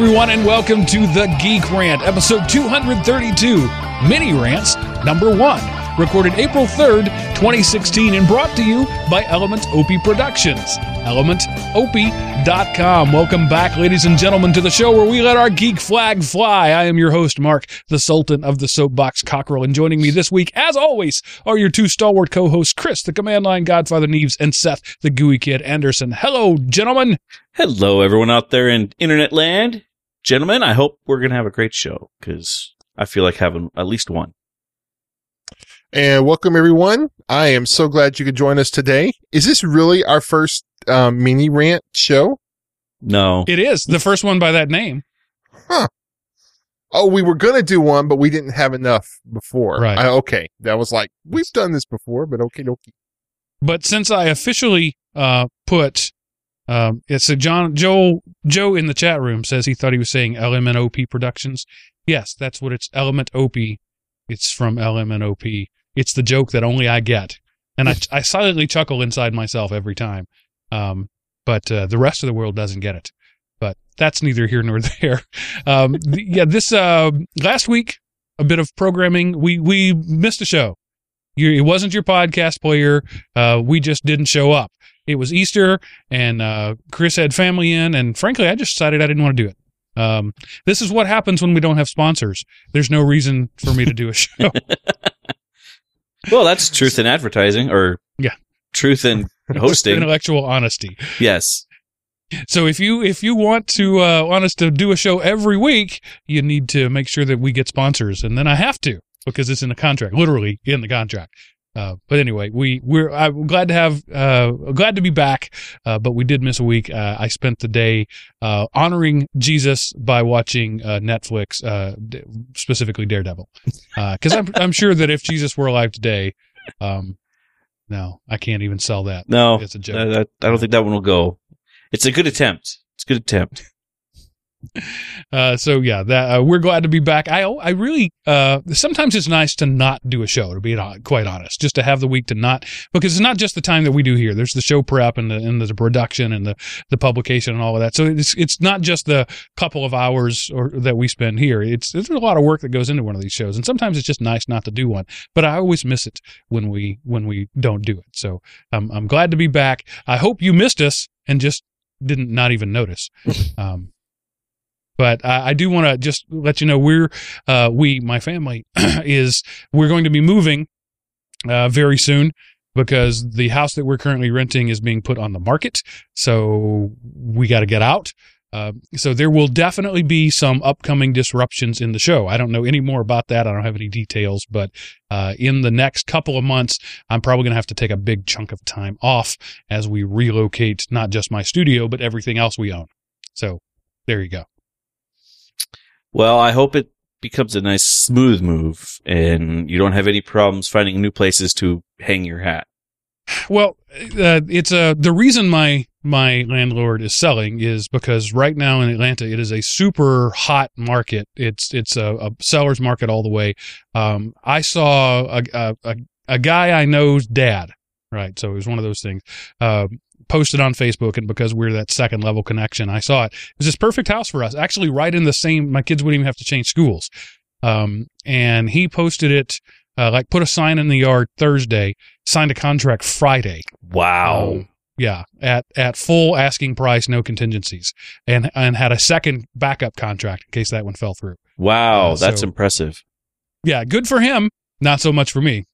Everyone, and welcome to the Geek Rant, episode 232, mini rants number one, recorded April 3rd, 2016, and brought to you by Element Opie Productions. ElementOpie.com. Welcome back, ladies and gentlemen, to the show where we let our geek flag fly. I am your host, Mark, the Sultan of the Soapbox Cockerel, and joining me this week, as always, are your two stalwart co-hosts, Chris, the Command Line Godfather Neves, and Seth, the Gooey Kid Anderson. Hello, gentlemen. Hello, everyone out there in internet land. Gentlemen, I hope we're going to have a great show because I feel like having at least one. And welcome everyone. I am so glad you could join us today. Is this really our first um, mini rant show? No. It is the first one by that name. Huh. Oh, we were going to do one, but we didn't have enough before. Right. I, okay. That was like, we've done this before, but okay, okay. But since I officially uh, put um, it's a John Joe Joe in the chat room says he thought he was saying LMNOP Productions. Yes, that's what it's Element OP. It's from LMNOP. It's the joke that only I get, and I I silently chuckle inside myself every time. Um, but uh, the rest of the world doesn't get it. But that's neither here nor there. Um, yeah, this uh, last week a bit of programming. We we missed a show. You, it wasn't your podcast player. Uh, we just didn't show up. It was Easter, and uh, Chris had family in, and frankly, I just decided I didn't want to do it. Um, this is what happens when we don't have sponsors. There's no reason for me to do a show. Well, that's truth in advertising or Yeah. truth in hosting. Intellectual honesty. yes. So if you if you want to uh, want us to do a show every week, you need to make sure that we get sponsors, and then I have to because it's in the contract, literally in the contract. Uh, but anyway, we we're I'm glad to have uh, glad to be back, uh, but we did miss a week. Uh, I spent the day uh, honoring Jesus by watching uh, Netflix, uh, d- specifically Daredevil, because I'm I'm sure that if Jesus were alive today, um, no, I can't even sell that. No. It's a joke. I, I- I don't think that one will go. It's a good attempt. It's a good attempt. Uh, so yeah, that uh, we're glad to be back. I I really uh, sometimes it's nice to not do a show to be quite honest, just to have the week to not because it's not just the time that we do here. There's the show prep and the and the production and the the publication and all of that. So it's it's not just the couple of hours or that we spend here. It's there's a lot of work that goes into one of these shows, and sometimes it's just nice not to do one. But I always miss it when we when we don't do it. So I'm I'm glad to be back. I hope you missed us and just didn't not even notice. Um, but I, I do want to just let you know we're uh, we my family is we're going to be moving uh, very soon because the house that we're currently renting is being put on the market. So we got to get out. Uh, so there will definitely be some upcoming disruptions in the show. I don't know any more about that. I don't have any details but uh, in the next couple of months i'm probably going to have to take a big chunk of time off as we relocate not just my studio but everything else we own. So there you go Well, I hope it becomes a nice smooth move and you don't have any problems finding new places to hang your hat. Well, uh, it's a the reason my my landlord is selling is because right now in Atlanta it is a super hot market. It's it's a, a seller's market all the way. Um, I saw a, a a a guy I know's dad, right? So it was one of those things. Uh, posted on Facebook, and because we're that second level connection, I saw it. It was this perfect house for us. Actually, right in the same. My kids wouldn't even have to change schools. Um, and he posted it. Uh, like put a sign in the yard Thursday, signed a contract Friday. Wow. Um, yeah, at at full asking price, no contingencies, and and had a second backup contract in case that one fell through. wow. uh, that's so- impressive. Yeah, good for him, not so much for me.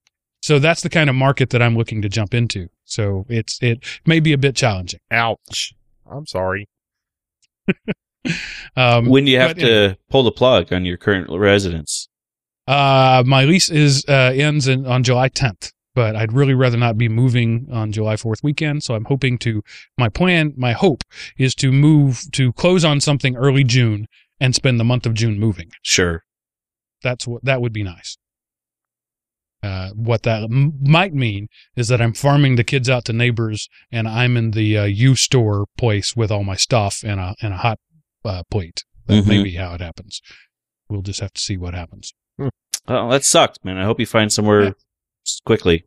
So that's the kind of market that I'm looking to jump into. So it's it may be a bit challenging. Ouch. I'm sorry. Um, when do you have but to pull the plug on your current residence? Uh, my lease is uh, ends in, on July 10th, but I'd really rather not be moving on July 4th weekend. So I'm hoping to. My plan, my hope, is to move to close on something early June and spend the month of June moving. Sure. That's what that would be nice. Uh, what that m- might mean is that I'm farming the kids out to neighbors, and I'm in the uh, U store place with all my stuff and a and a hot uh, plate. That may Mhm. be how it happens. We'll just have to see what happens. Oh, that sucked, man. I hope you find somewhere Yeah. quickly.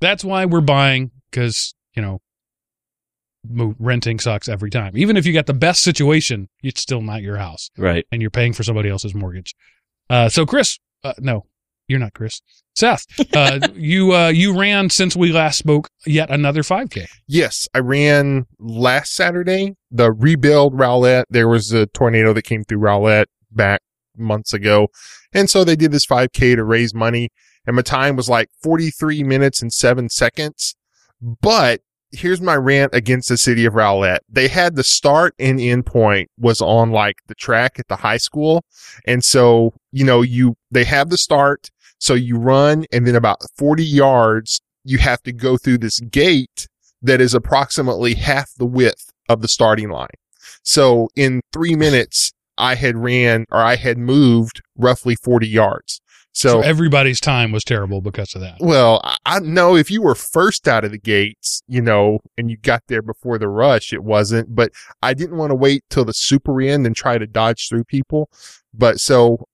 that's why we're buying because you know renting sucks every time. Even if you got the best situation, it's still not your house Right. and you're paying for somebody else's mortgage. Uh, so Chris, uh, no, you're not Chris. Seth, uh, you uh, you ran since we last spoke yet another 5K. Yes, I ran last Saturday. The rebuild Rowlett. There was a tornado that came through Rowlett back months ago. And so they did this 5K to raise money. And my time was like 43 minutes and seven seconds. But here's my rant against the city of Rowlett. They had the start and end point was on like the track at the high school. And so, you know, you, they have the start. So you run and then about 40 yards, you have to go through this gate that is approximately half the width of the starting line. So in three minutes, I had ran or I had moved roughly 40 yards. So So, everybody's time was terrible because of that. well, I, I know if you were first out of the gates, you know, and you got there before the rush, it wasn't, but I didn't want to wait till the super end and try to dodge through people. But so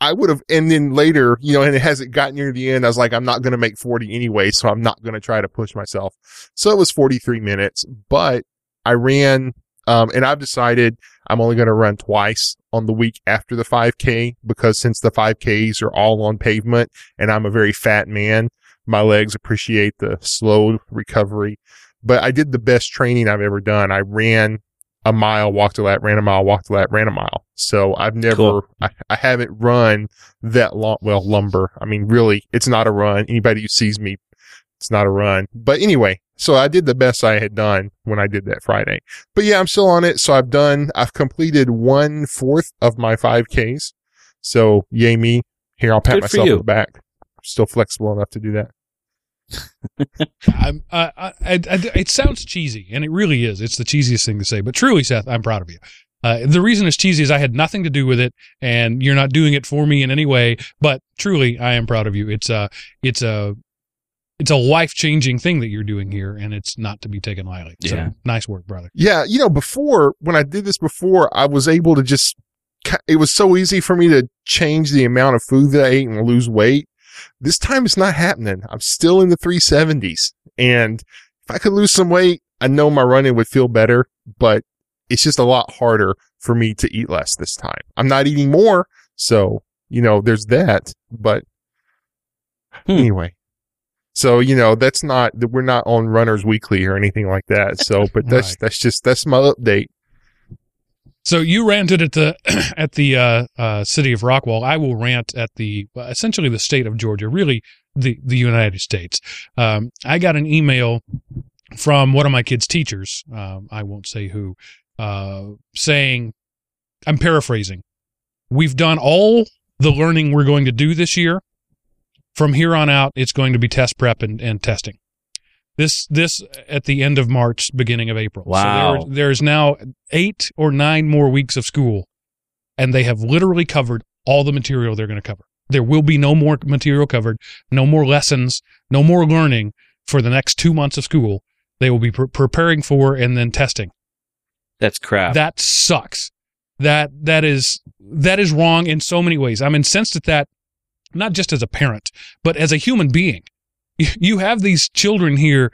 I would have, and then later, you know, and it hasn't gotten near the end. I was like, I'm not going to make 40 anyway. So I'm not going to try to push myself. So it was 43 minutes, but I ran, um, and I've decided I'm only going to run twice on the week after the 5K because since the 5Ks are all on pavement and I'm a very fat man, my legs appreciate the slow recovery. But I did the best training I've ever done. I ran a mile, walked a lap, ran a mile, walked a lap, ran a mile. So I've never, Cool. I, I haven't run that long. Well, lumber. I mean, really, it's not a run. Anybody who sees me, it's not a run. But anyway, so I did the best I had done when I did that Friday. But yeah, I'm still on it. So I've done, I've completed one fourth of my 5Ks. So yay me. Here, I'll pat Good myself on the back. I'm still flexible enough to do that. I'm, I, I, I, it sounds cheesy, and it really is. It's the cheesiest thing to say. But truly, Seth, I'm proud of you. Uh, the reason it's cheesy is I had nothing to do with it, and you're not doing it for me in any way. But truly, I am proud of you. It's a, it's a, it's a life changing thing that you're doing here, and it's not to be taken lightly. Yeah. So nice work, brother. Yeah, you know, before when I did this before, I was able to just. It was so easy for me to change the amount of food that I ate and lose weight. This time it's not happening. I'm still in the 370s, and if I could lose some weight, I know my running would feel better. But it's just a lot harder for me to eat less this time. I'm not eating more, so you know, there's that. But Hmm. anyway. So, you know, that's not, we're not on runners weekly or anything like that. So, but that's, Right. that's just, that's my update. So you ranted at the at the uh, uh, city of Rockwall. I will rant at the essentially the state of Georgia, really the the United States. Um, I got an email from one of my kids' teachers. Um, I won't say who, uh, saying, I'm paraphrasing. We've done all the learning we're going to do this year. From here on out, it's going to be test prep and, and testing. This this at the end of March, beginning of April. Wow. So there's now eight or nine more weeks of school, and they have literally covered all the material they're going to cover. There will be no more material covered, no more lessons, no more learning for the next two months of school. They will be pre- preparing for and then testing. That's crap. That sucks. That that is that is wrong in so many ways. I'm incensed at that, not just as a parent, but as a human being. You, have these children here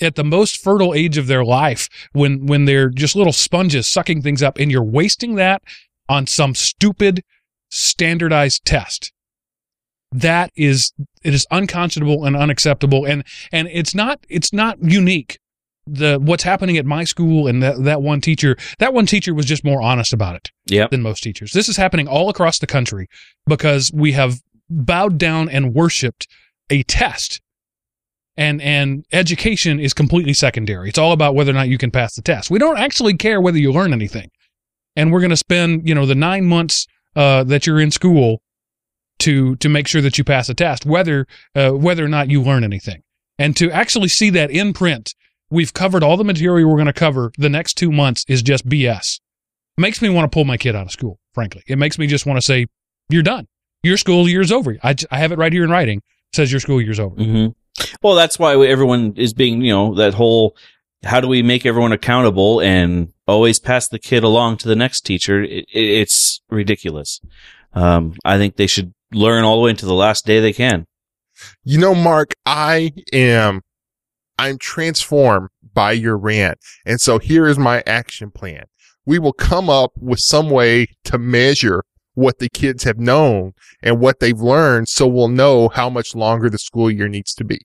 at the most fertile age of their life when when they're just little sponges sucking things up, and you're wasting that on some stupid standardized test. That is it is unconscionable and unacceptable, and and it's not it's not unique the what's happening at my school and that, that one teacher that one teacher was just more honest about it yep. than most teachers this is happening all across the country because we have bowed down and worshiped a test and and education is completely secondary. It's all about whether or not you can pass the test. We don't actually care whether you learn anything. And we're going to spend you know the nine months uh, that you're in school to to make sure that you pass a test whether uh, whether or not you learn anything. And to actually see that in print we've covered all the material we're going to cover. The next two months is just bs makes me want to pull my kid out of school frankly. It makes me just want to say you're done. Your school year's over. I, I have it right here in writing. Says your school year's over. Hmm Well, that's why everyone is being, you know, that whole, how do we make everyone accountable and always pass the kid along to the next teacher? It, it, it's ridiculous. Um, I think they should learn all the way into the last day they can. You know, Mark, I am, I'm transformed by your rant. And so here is my action plan. We will come up with some way to measure what the kids have known and what they've learned so we'll know how much longer the school year needs to be.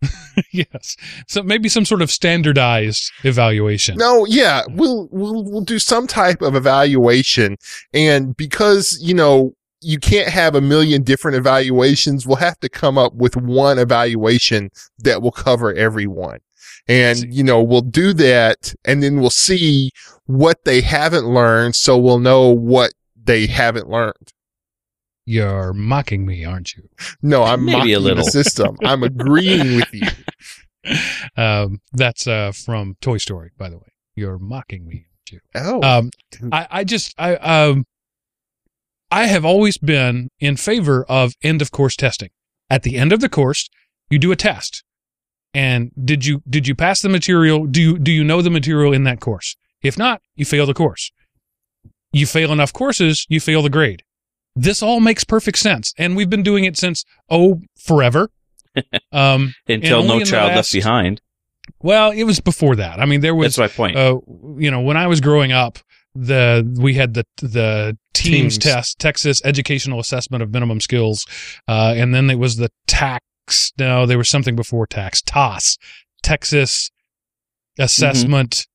yes. So maybe some sort of standardized evaluation. No, yeah, we'll we'll we'll do some type of evaluation and because, you know, you can't have a million different evaluations, we'll have to come up with one evaluation that will cover everyone. And, you know, we'll do that and then we'll see what they haven't learned so we'll know what they haven't learned. You're mocking me, aren't you? No, I'm Maybe mocking a little. the system. I'm agreeing with you. Um, that's uh, from Toy Story, by the way. You're mocking me, aren't you? Oh, Um. I, I just I um I have always been in favor of end of course testing. At the end of the course, you do a test. And did you did you pass the material? Do you do you know the material in that course? If not, you fail the course. You fail enough courses, you fail the grade. This all makes perfect sense, and we've been doing it since oh forever. Um, Until No Child Left Behind. well, it was before that. I mean, there was That's my point. uh, you know, when I was growing up, the we had the the TEAMS, TEAMS. test, Texas Educational Assessment of Minimum Skills, uh, and then it was the TAKS. No, there was something before TAKS. TAAS, Texas Assessment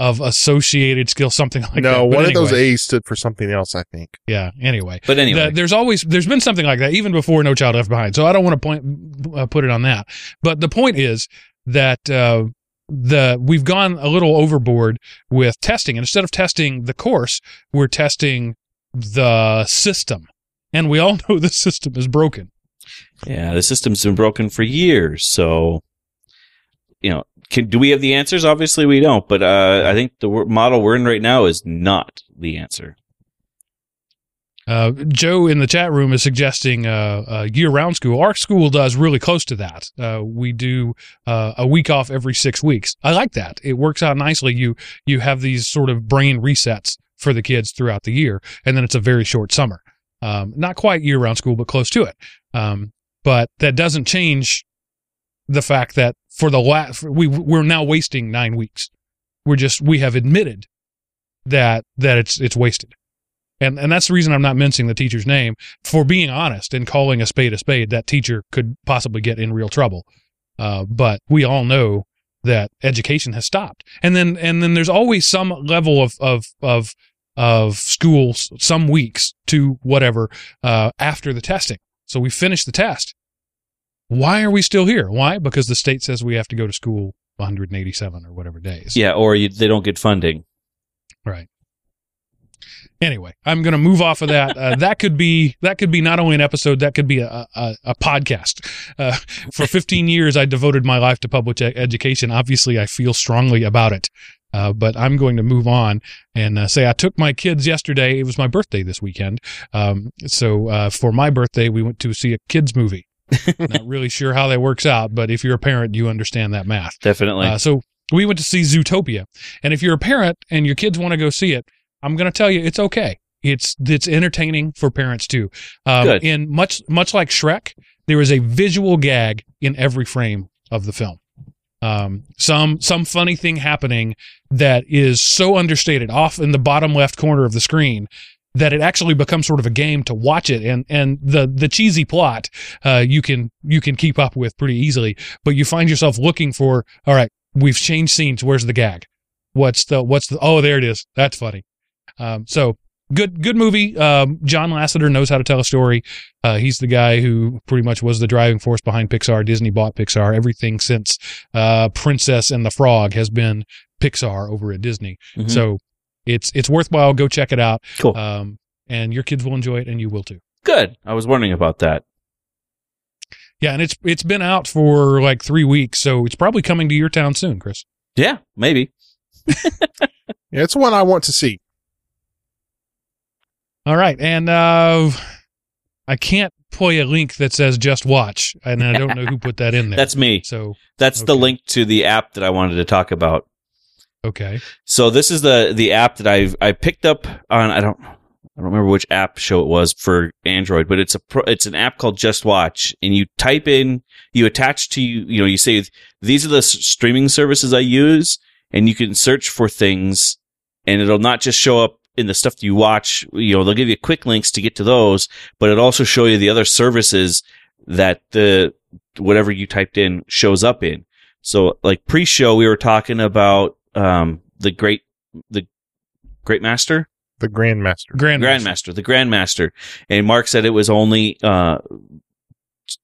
of Associated Skills, something like that. no, But one of those A's stood for something else, I think. Yeah. Anyway, but anyway, the- there's always there's been something like that even before No Child Left Behind. So I don't want to point uh, put it on that. But the point is that uh, the we've gone a little overboard with testing, and instead of testing the course, we're testing the system, and we all know the system is broken. yeah, the system's been broken for years. So, you know, can, do we have the answers? Obviously, we don't. But uh, I think the model we're in right now is not the answer. Uh, Joe in the chat room is suggesting uh, uh, year-round school. Our school does really close to that. Uh, we do uh, a week off every six weeks. I like that. It works out nicely. You you have these sort of brain resets for the kids throughout the year, and then it's a very short summer. Um, not quite year-round school, but close to it. Um, but that doesn't change the fact that for the last we we're now wasting nine weeks. We're just we have admitted that that it's it's wasted and and that's the reason I'm not mincing the teacher's name for being honest and calling a spade a spade. That teacher could possibly get in real trouble. Uh, but we all know that education has stopped, and then and then there's always some level of of of of schools, some weeks to whatever uh, after the testing. So we finish the test. Why are we still here? Why? Because the state says we have to go to school 187 or whatever days. Yeah, or you, they don't get funding. Right. Anyway, I'm going to move off of that. Uh, that could be that could be not only an episode, that could be a a, a podcast. Uh, for 15 years, I devoted my life to public education. Obviously, I feel strongly about it. Uh, but I'm going to move on and uh, say I took my kids yesterday. It was my birthday this weekend. Um, so uh, for my birthday, we went to see a kids movie. Not really sure how that works out, but if you're a parent, you understand that math. Definitely. Uh, so we went to see Zootopia, and if you're a parent and your kids want to go see it, I'm going to tell you it's okay. It's it's entertaining for parents too. Um, Good. In much much like Shrek, there is a visual gag in every frame of the film. Um, some some funny thing happening that is so understated off in the bottom left corner of the screen that it actually becomes sort of a game to watch it. And and the the cheesy plot uh, you can you can keep up with pretty easily but you find yourself looking for all right we've changed scenes. Where's the gag? What's the what's the oh there it is. That's funny. Um, so good good movie. Um, john lasseter knows how to tell a story. Uh, he's the guy who pretty much was the driving force behind pixar. Disney bought pixar. Everything since uh, princess and the frog has been pixar over at disney. Mhm. so it's it's worthwhile go check it out cool. um, and your kids will enjoy it and you will too Good. I was wondering about that. yeah and it's it's been out for like three weeks so it's probably coming to your town soon chris Yeah, maybe. Yeah, it's one I want to see. All right, and uh, I can't play a link that says "just watch," and I don't know who put that in there. That's me. so That's the link to the app that I wanted to talk about. Okay. So this is the the app that I I picked up on. I don't. I don't remember which app show it was for Android, but it's a pro, it's an app called Just Watch, and you type in, you attach to you, know, you say these are the streaming services I use, and you can search for things, and it'll not just show up in the stuff that you watch. You know, they'll give you quick links to get to those, but it'll also show you the other services that the whatever you typed in shows up in. So, like pre-show, we were talking about um the great the Great Master. The Grandmaster. Grandmaster. Grandmaster, the Grandmaster. And Mark said it was only uh,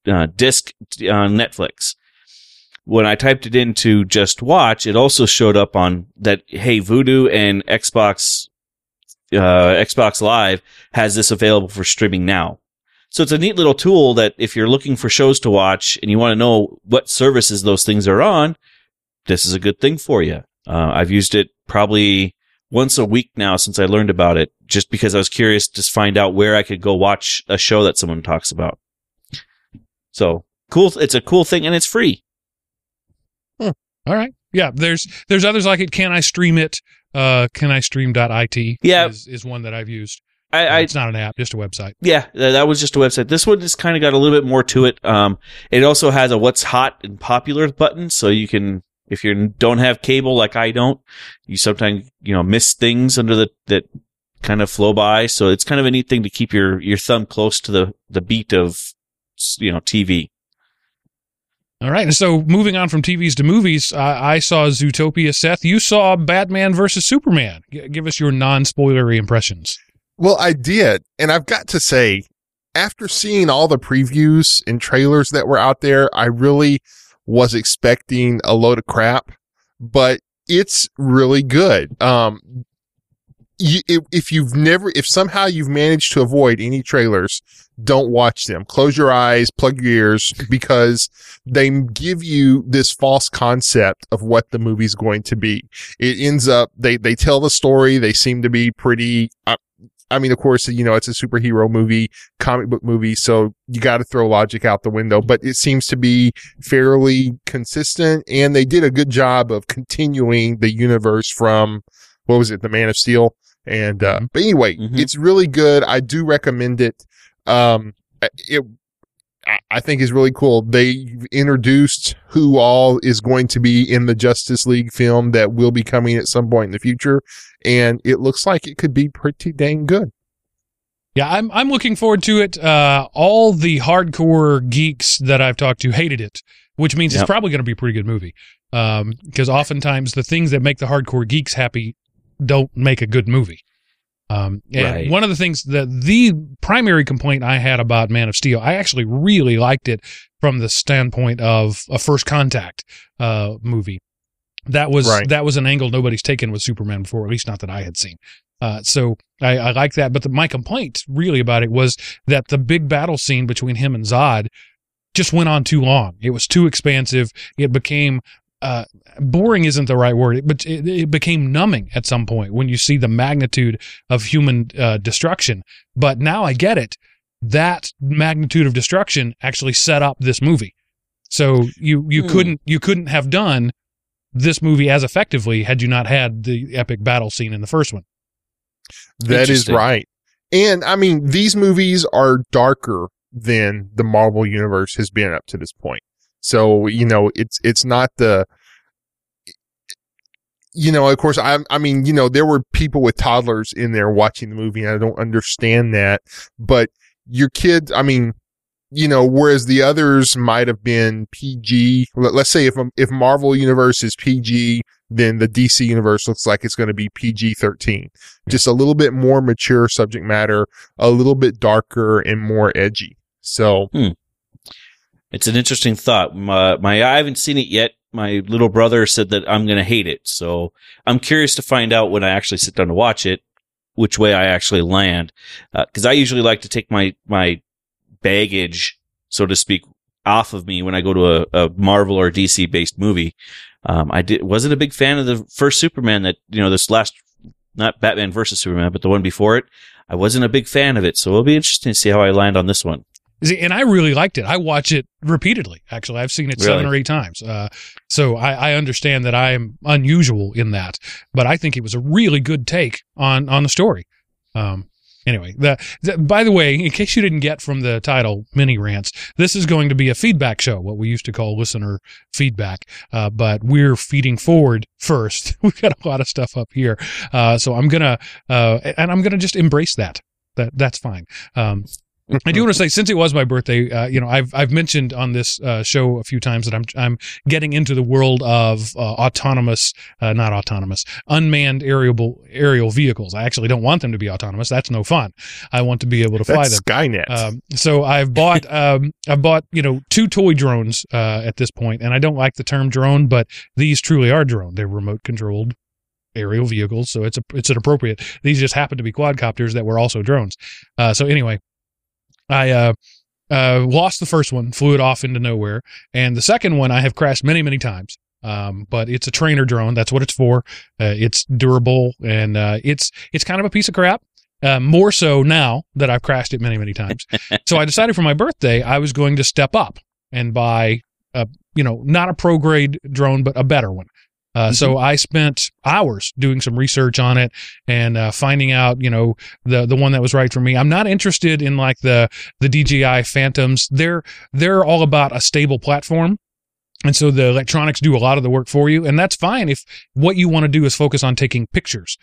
uh, disc on Netflix. When I typed it into Just Watch, it also showed up on that. Hey, Vudu and Xbox uh, Xbox Live has this available for streaming now. So it's a neat little tool that if you're looking for shows to watch and you want to know what services those things are on, this is a good thing for you. Uh, I've used it probably once a week now since I learned about it, just because I was curious to find out where I could go watch a show that someone talks about. So cool. It's a cool thing and it's free. All right. Yeah, there's there's others like it. Can I stream it? Uh, can I stream.it? Yeah. is, is one that I've used. I, I it's not an app, just a website. yeah, that was just a website. This one just kind of got a little bit more to it. Um, it also has a what's hot and popular button, so you can, if you don't have cable like I don't, you sometimes you know miss things under the that kind of flow by. So it's kind of a neat thing to keep your your thumb close to the the beat of you know TV. All right. And so moving on from TVs to movies, uh, I saw Zootopia. Seth, you saw Batman versus Superman. G- give us your non-spoilery impressions. Well, I did. And I've got to say, after seeing all the previews and trailers that were out there, I really was expecting a load of crap, but it's really good. Um, you, if, you've never, if somehow you've managed to avoid any trailers, don't watch them. Close your eyes, plug your ears, because they give you this false concept of what the movie's going to be. It ends up, they, they tell the story. They seem to be pretty, uh, I mean, of course, you know, it's a superhero movie, comic book movie, so you got to throw logic out the window, but it seems to be fairly consistent and they did a good job of continuing the universe from, what was it, The Man of Steel? And, uh, but anyway, Mhm. it's really good. I do recommend it. Um, it, I- I think is really cool. They introduced who all is going to be in the Justice League film that will be coming at some point in the future, and it looks like it could be pretty dang good. Yeah, I'm I'm looking forward to it. Uh, all the hardcore geeks that I've talked to hated it, which means Yep. it's probably going to be a pretty good movie. Um, because oftentimes the things that make the hardcore geeks happy don't make a good movie. Um, and Right. one of the things that the primary complaint I had about Man of Steel, I actually really liked it from the standpoint of a first contact uh movie. That was Right. that was an angle nobody's taken with Superman before, at least not that I had seen. Uh, so I, I like that. But the, my complaint really about it was that the big battle scene between him and Zod just went on too long. It was too expansive. It became uh, boring isn't the right word, but it, it became numbing at some point when you see the magnitude of human uh, destruction. But now I get it. That magnitude of destruction actually set up this movie. So you you Hmm. couldn't you couldn't have done this movie as effectively had you not had the epic battle scene in the first one. That is right. And I mean, these movies are darker than the Marvel universe has been up to this point. So, you know, it's, it's not the, you know, of course, I, I mean, you know, there were people with toddlers in there watching the movie and I don't understand that, but your kids, I mean, you know, whereas the others might have been PG, let- let's say if, um, if Marvel universe is PG, then the DC universe looks like it's going to be PG 13 just a little bit more mature subject matter, a little bit darker and more edgy. So hmm. It's an interesting thought. My, my I haven't seen it yet. My little brother said that I'm going to hate it. So I'm curious to find out when I actually sit down to watch it, which way I actually land. Uh 'cause I usually like to take my, my baggage, so to speak, off of me when I go to a, a Marvel or DC based movie. Um, I did, wasn't a big fan of the first Superman that, you know, this last, not Batman versus Superman, but the one before it. I wasn't a big fan of it. So it'll be interesting to see how I land on this one. See, and I really liked it. I watch it repeatedly. Actually, I've seen it seven or eight times. Uh, so I, I understand that I am unusual in that, but I think it was a really good take on on the story. Um, anyway, the, the, by the way, in case you didn't get from the title, mini rants, this is going to be a feedback show, what we used to call listener feedback. Uh, but we're feeding forward first. We've got a lot of stuff up here. Uh, so I'm gonna, uh, and I'm gonna just embrace that. That that's fine. Um, I do want to say, since it was my birthday, uh, you know, I've I've mentioned on this uh, show a few times that I'm I'm getting into the world of uh, autonomous, uh, not autonomous, unmanned aerial aerial vehicles. I actually don't want them to be autonomous. That's no fun. I want to be able to fly That's them. Skynet. Um, so I've bought um, I've bought you know two toy drones uh, at this point, and I don't like the term drone, but these truly are drone. They're remote controlled aerial vehicles, so it's a it's an appropriate. These just happen to be quadcopters that were also drones. Uh, so anyway, I uh, uh, lost the first one, flew it off into nowhere, and the second one I have crashed many many times. Um, but it's a trainer drone. That's what it's for. Uh, it's durable and uh, it's it's kind of a piece of crap. Uh, more so now that I've crashed it many many times. so I decided for my birthday I was going to step up and buy a you know not a pro grade drone but a better one. Uh, So I spent hours doing some research on it and uh, finding out, you know, the the one that was right for me. I'm not interested in like the the DJI Phantoms. They're they're all about a stable platform. And so the electronics do a lot of the work for you, and that's fine if what you want to do is focus on taking pictures.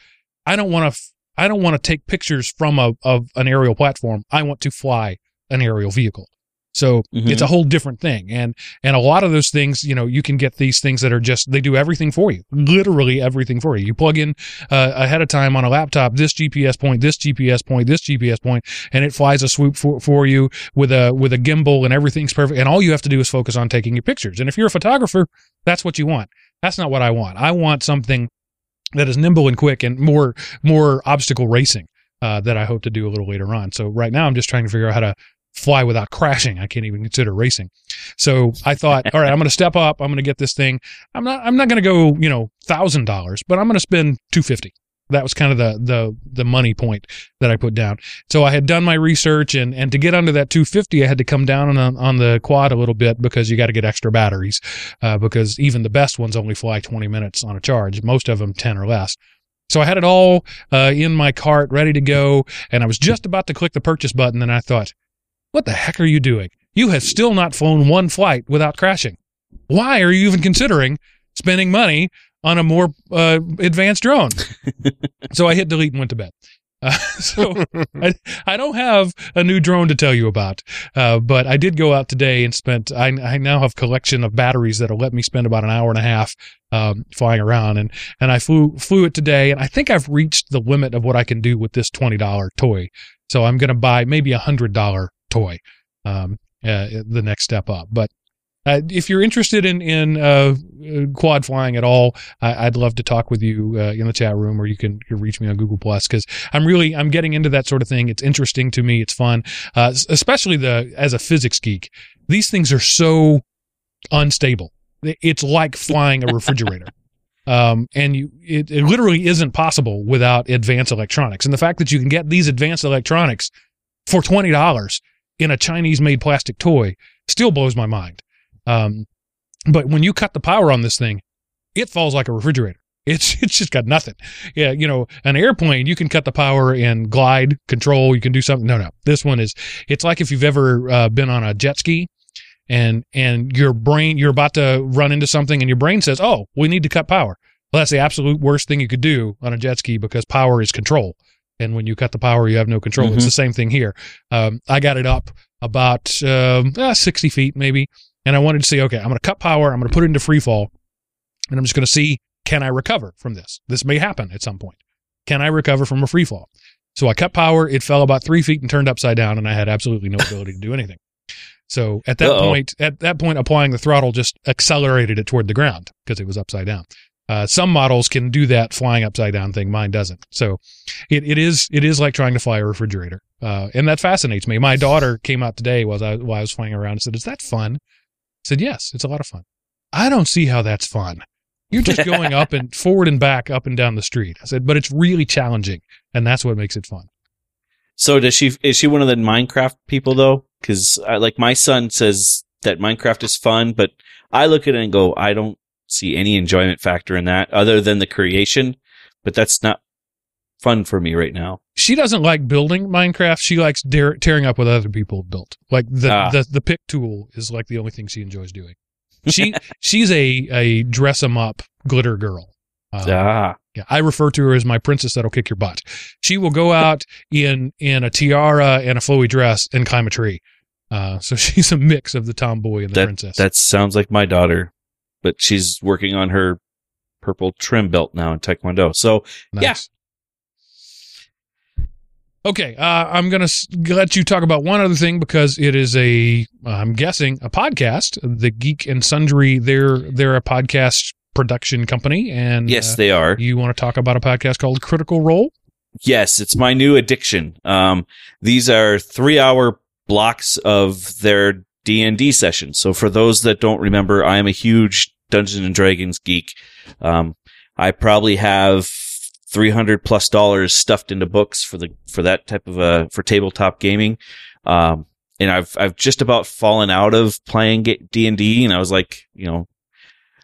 I don't want to. I don't want to take pictures from a of an aerial platform. I want to fly an aerial vehicle. So Mhm. it's a whole different thing. And and a lot of those things, you know, you can get these things that are just they do everything for you. Literally everything for you. You plug in uh, ahead of time on a laptop this GPS point, this GPS point, this GPS point, and it flies a swoop for, for you with a with a gimbal and everything's perfect. And all you have to do is focus on taking your pictures. And if you're a photographer, that's what you want. That's not what I want. I want something that is nimble and quick and more more obstacle racing uh, that I hope to do a little later on. So right now I'm just trying to figure out how to fly without crashing. I can't even consider racing. So I thought, all right, I'm going to step up. I'm going to get this thing. I'm not I'm not going to go you know thousand dollars, but I'm going to spend two fifty. That was kind of the the the money point that I put down. So I had done my research and and to get under that 250, I had to come down on on the quad a little bit because you got to get extra batteries uh, because even the best ones only fly 20 minutes on a charge. Most of them 10 or less. So I had it all uh, in my cart, ready to go, and I was just about to click the purchase button, and I thought, "What the heck are you doing? You have still not flown one flight without crashing. Why are you even considering spending money on a more uh, advanced drone?" so I hit delete and went to bed. Uh, so I, I don't have a new drone to tell you about, uh, but I did go out today and spent. I, I now have collection of batteries that'll let me spend about an hour and a half um, flying around, and and I flew flew it today, and I think I've reached the limit of what I can do with this twenty dollar toy. So I'm going to buy maybe a hundred dollar toy, um, uh, the next step up. But uh, if you're interested in in uh, quad flying at all, I, I'd love to talk with you uh, in the chat room, or you can, you can reach me on Google Plus because I'm really I'm getting into that sort of thing. It's interesting to me. It's fun, uh, especially the as a physics geek. These things are so unstable. It's like flying a refrigerator. Um, and you, it, it literally isn't possible without advanced electronics. And the fact that you can get these advanced electronics for twenty dollars in a Chinese made plastic toy still blows my mind. Um, but when you cut the power on this thing, it falls like a refrigerator. It's it's just got nothing. Yeah, you know, an airplane you can cut the power and glide control. You can do something. No, no, this one is. It's like if you've ever uh, been on a jet ski, and and your brain you're about to run into something, and your brain says, "Oh, we need to cut power." Well, that's the absolute worst thing you could do on a jet ski because power is control, and when you cut the power, you have no control. It's Mhm. the same thing here. Um, I got it up about um, uh, sixty feet maybe and I wanted to see, okay, I'm going to cut power, I'm going to put it into free fall, and I'm just going to see, can I recover from this? This may happen at some point. Can I recover from a free fall? So I cut power, it fell about three feet and turned upside down, and I had absolutely no ability to do anything. So at that Uh-oh. point, at that point, applying the throttle just accelerated it toward the ground because it was upside down. Uh, some models can do that flying upside down thing. Mine doesn't. So it, it is it is like trying to fly a refrigerator, uh, and that fascinates me. My daughter came out today while I while I was flying around and said, "Is that fun?" I said, "Yes, it's a lot of fun." I don't see how that's fun. You're just going up and forward and back, up and down the street. I said, "But it's really challenging, and that's what makes it fun." So does she? Is she one of the Minecraft people though? Because like my son says that Minecraft is fun, but I look at it and go, I don't see any enjoyment factor in that other than the creation. But that's not fun for me right now. she doesn't like building Minecraft. She likes dare, tearing up what other people have built. Like the, Ah. the the pick tool is like the only thing she enjoys doing. She she's a a dress 'em up glitter girl. Um, Ah, yeah, I refer to her as my princess that'll kick your butt. She will go out in in a tiara and a flowy dress and climb a tree. Uh, so she's a mix of the tomboy and the that princess. that sounds like my daughter, but she's working on her purple trim belt now in Taekwondo. So Nice. yeah. Okay, uh, I'm gonna s- let you talk about one other thing because it is a, I'm guessing, a podcast. The Geek and Sundry, they're they're a podcast production company, and yes, uh, they are. you want to talk about a podcast called Critical Role? Yes, it's my new addiction. Um, these are three hour blocks of their D and D sessions. So for those that don't remember, I am a huge Dungeons and Dragons geek. Um, I probably have 300 plus dollars stuffed into books for the, for that type of, uh, for tabletop gaming. Um, and I've, I've just about fallen out of playing D and D and I was like, you know,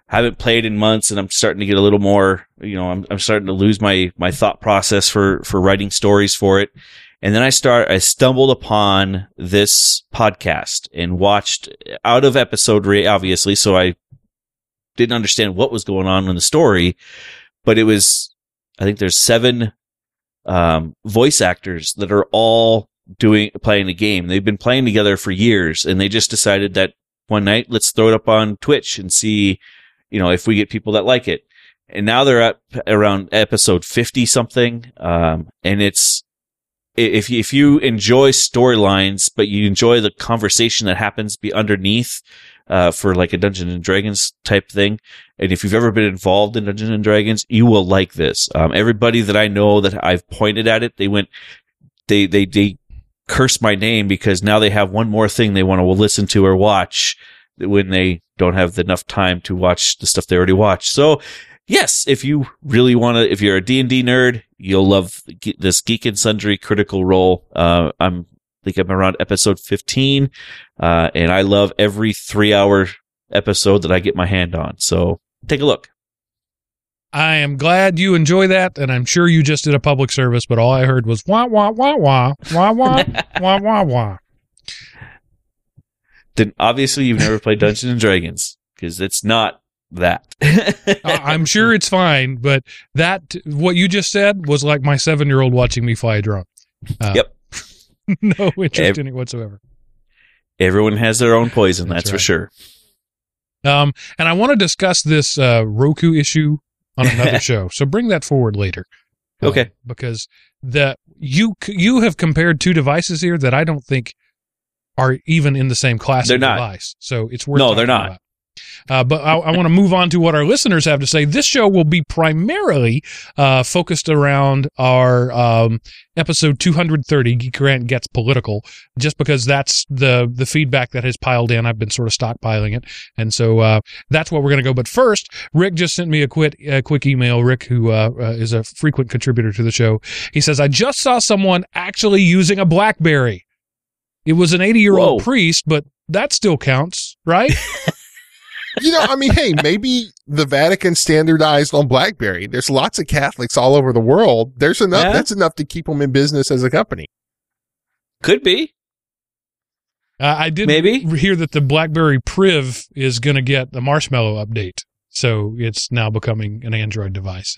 haven't played in months and I'm starting to get a little more, you know, I'm, I'm starting to lose my, my thought process for, for writing stories for it. And then I start, I stumbled upon this podcast and watched out of episode obviously. So I didn't understand what was going on in the story, but it was, I think there's seven, um, voice actors that are all doing, playing a game. They've been playing together for years and they just decided that one night, let's throw it up on Twitch and see, you know, if we get people that like it. And now they're at around episode 50 something. Um, and it's, if if you enjoy storylines, but you enjoy the conversation that happens be underneath, uh, for like a Dungeons and Dragons type thing. And if you've ever been involved in Dungeons and Dragons, you will like this. Um, everybody that I know that I've pointed at it, they went, they, they, they curse my name because now they have one more thing they want to listen to or watch when they don't have enough time to watch the stuff they already watched. So yes, if you really want to, if you're a D&D nerd, you'll love this Geek and Sundry critical role. Uh, I'm, think I'm around episode 15. Uh, and I love every three hour episode that I get my hand on. So take a look. I am glad you enjoy that, and I'm sure you just did a public service, but all I heard was wah wah wah wah wah wah wah wah wah. Then obviously you've never played Dungeons and Dragons because it's not that. I'm sure it's fine, but that what you just said was like my seven year old watching me fly a drone. Uh, Yep. no interest Ev- in it whatsoever. Everyone has their own poison, That's that's, for sure. Um, and I want to discuss this uh, Roku issue on another show, so bring that forward later. Uh, Okay. because the you you have compared two devices here that I don't think are even in the same class They're of not. device. So it's worth No, they're not. about. Uh, but I, I want to move on to what our listeners have to say. This show will be primarily uh, focused around our um, episode 230. Geek Rant gets political, just because that's the the feedback that has piled in. I've been sort of stockpiling it, and so uh, that's what we're going to go. But first, Rick just sent me a quick a quick email. Rick, who uh, uh, is a frequent contributor to the show, he says, "I just saw someone actually using a BlackBerry. It was an 80 year old priest, but that still counts, right?" you know, I mean, hey, maybe the Vatican standardized on BlackBerry. There's lots of Catholics all over the world. There's enough. Yeah. That's enough to keep them in business as a company. Could be. Uh, I did Maybe. hear that the BlackBerry Priv is going to get the Marshmallow update, so it's now becoming an Android device.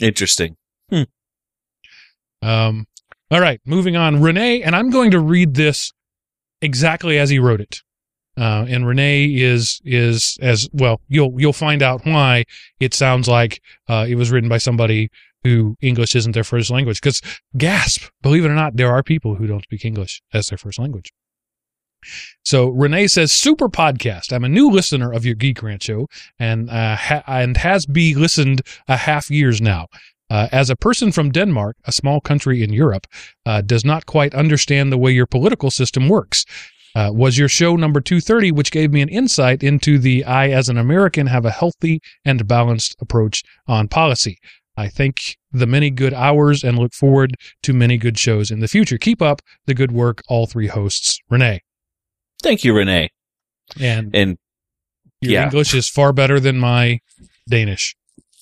Interesting. Um, all right, moving on. Renee, and I'm going to read this exactly as he wrote it. Uh, and Renee is is as well. You'll you'll find out why it sounds like uh, it was written by somebody who English isn't their first language. Because gasp, believe it or not, there are people who don't speak English as their first language. So Renee says, "Super podcast. I'm a new listener of your Geek Rant show, and uh, ha- and has be listened a half years now. Uh, as a person from Denmark, a small country in Europe, uh, does not quite understand the way your political system works. Uh, was your show number 230, which gave me an insight into the I, as an American, have a healthy and balanced approach on policy. I thank the many good hours and look forward to many good shows in the future. Keep up the good work, all three hosts. Renee. Thank you, Renee. And And your yeah. English is far better than my Danish.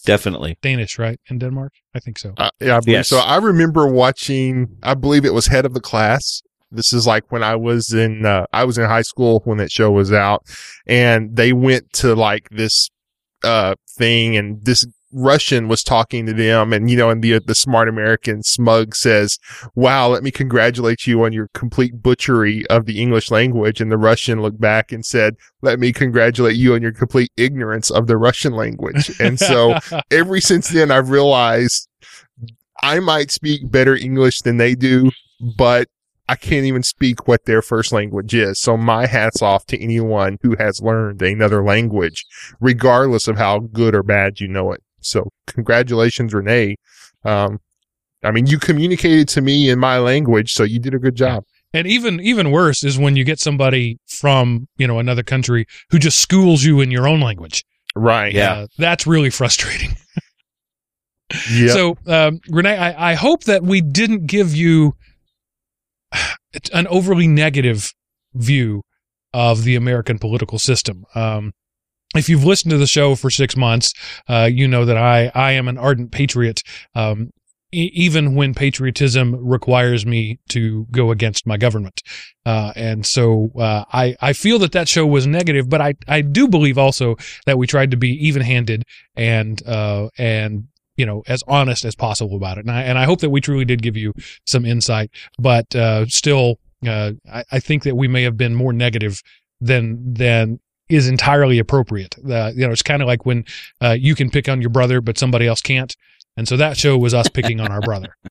Definitely. Danish, right? In Denmark, I think so. Uh, yeah, I believe Yes. so. I remember watching. I believe it was Head of the Class. This is like when I was in. Uh, I was in high school when that show was out, and they went to like this uh thing, and this Russian was talking to them, and you know, and the the smart American smug says, "Wow, let me congratulate you on your complete butchery of the English language." And the Russian looked back and said, "Let me congratulate you on your complete ignorance of the Russian language." And so ever since then, I've realized I might speak better English than they do, but I can't even speak what their first language is. So my hat's off to anyone who has learned another language, regardless of how good or bad you know it. So congratulations, Renee. Um, I mean, you communicated to me in my language, so you did a good job. And even even worse is when you get somebody from you know another country who just schools you in your own language. Right. Yeah. Uh, that's really frustrating. Yeah. So, um, Renee, I, I hope that we didn't give you an overly negative view of the American political system. Um, if you've listened to the show for six months, uh, you know that I, I am an ardent patriot, um, e- even when patriotism requires me to go against my government. Uh, and so uh, I, I feel that that show was negative, but I, I do believe also that we tried to be even handed and uh, and you know as honest as possible about it. And I and I hope that we truly did give you some insight, but uh, still, uh, I, I think that we may have been more negative than than is entirely appropriate. Uh, you know, it's kind of like when uh, you can pick on your brother, but somebody else can't. And so that show was us picking on our brother.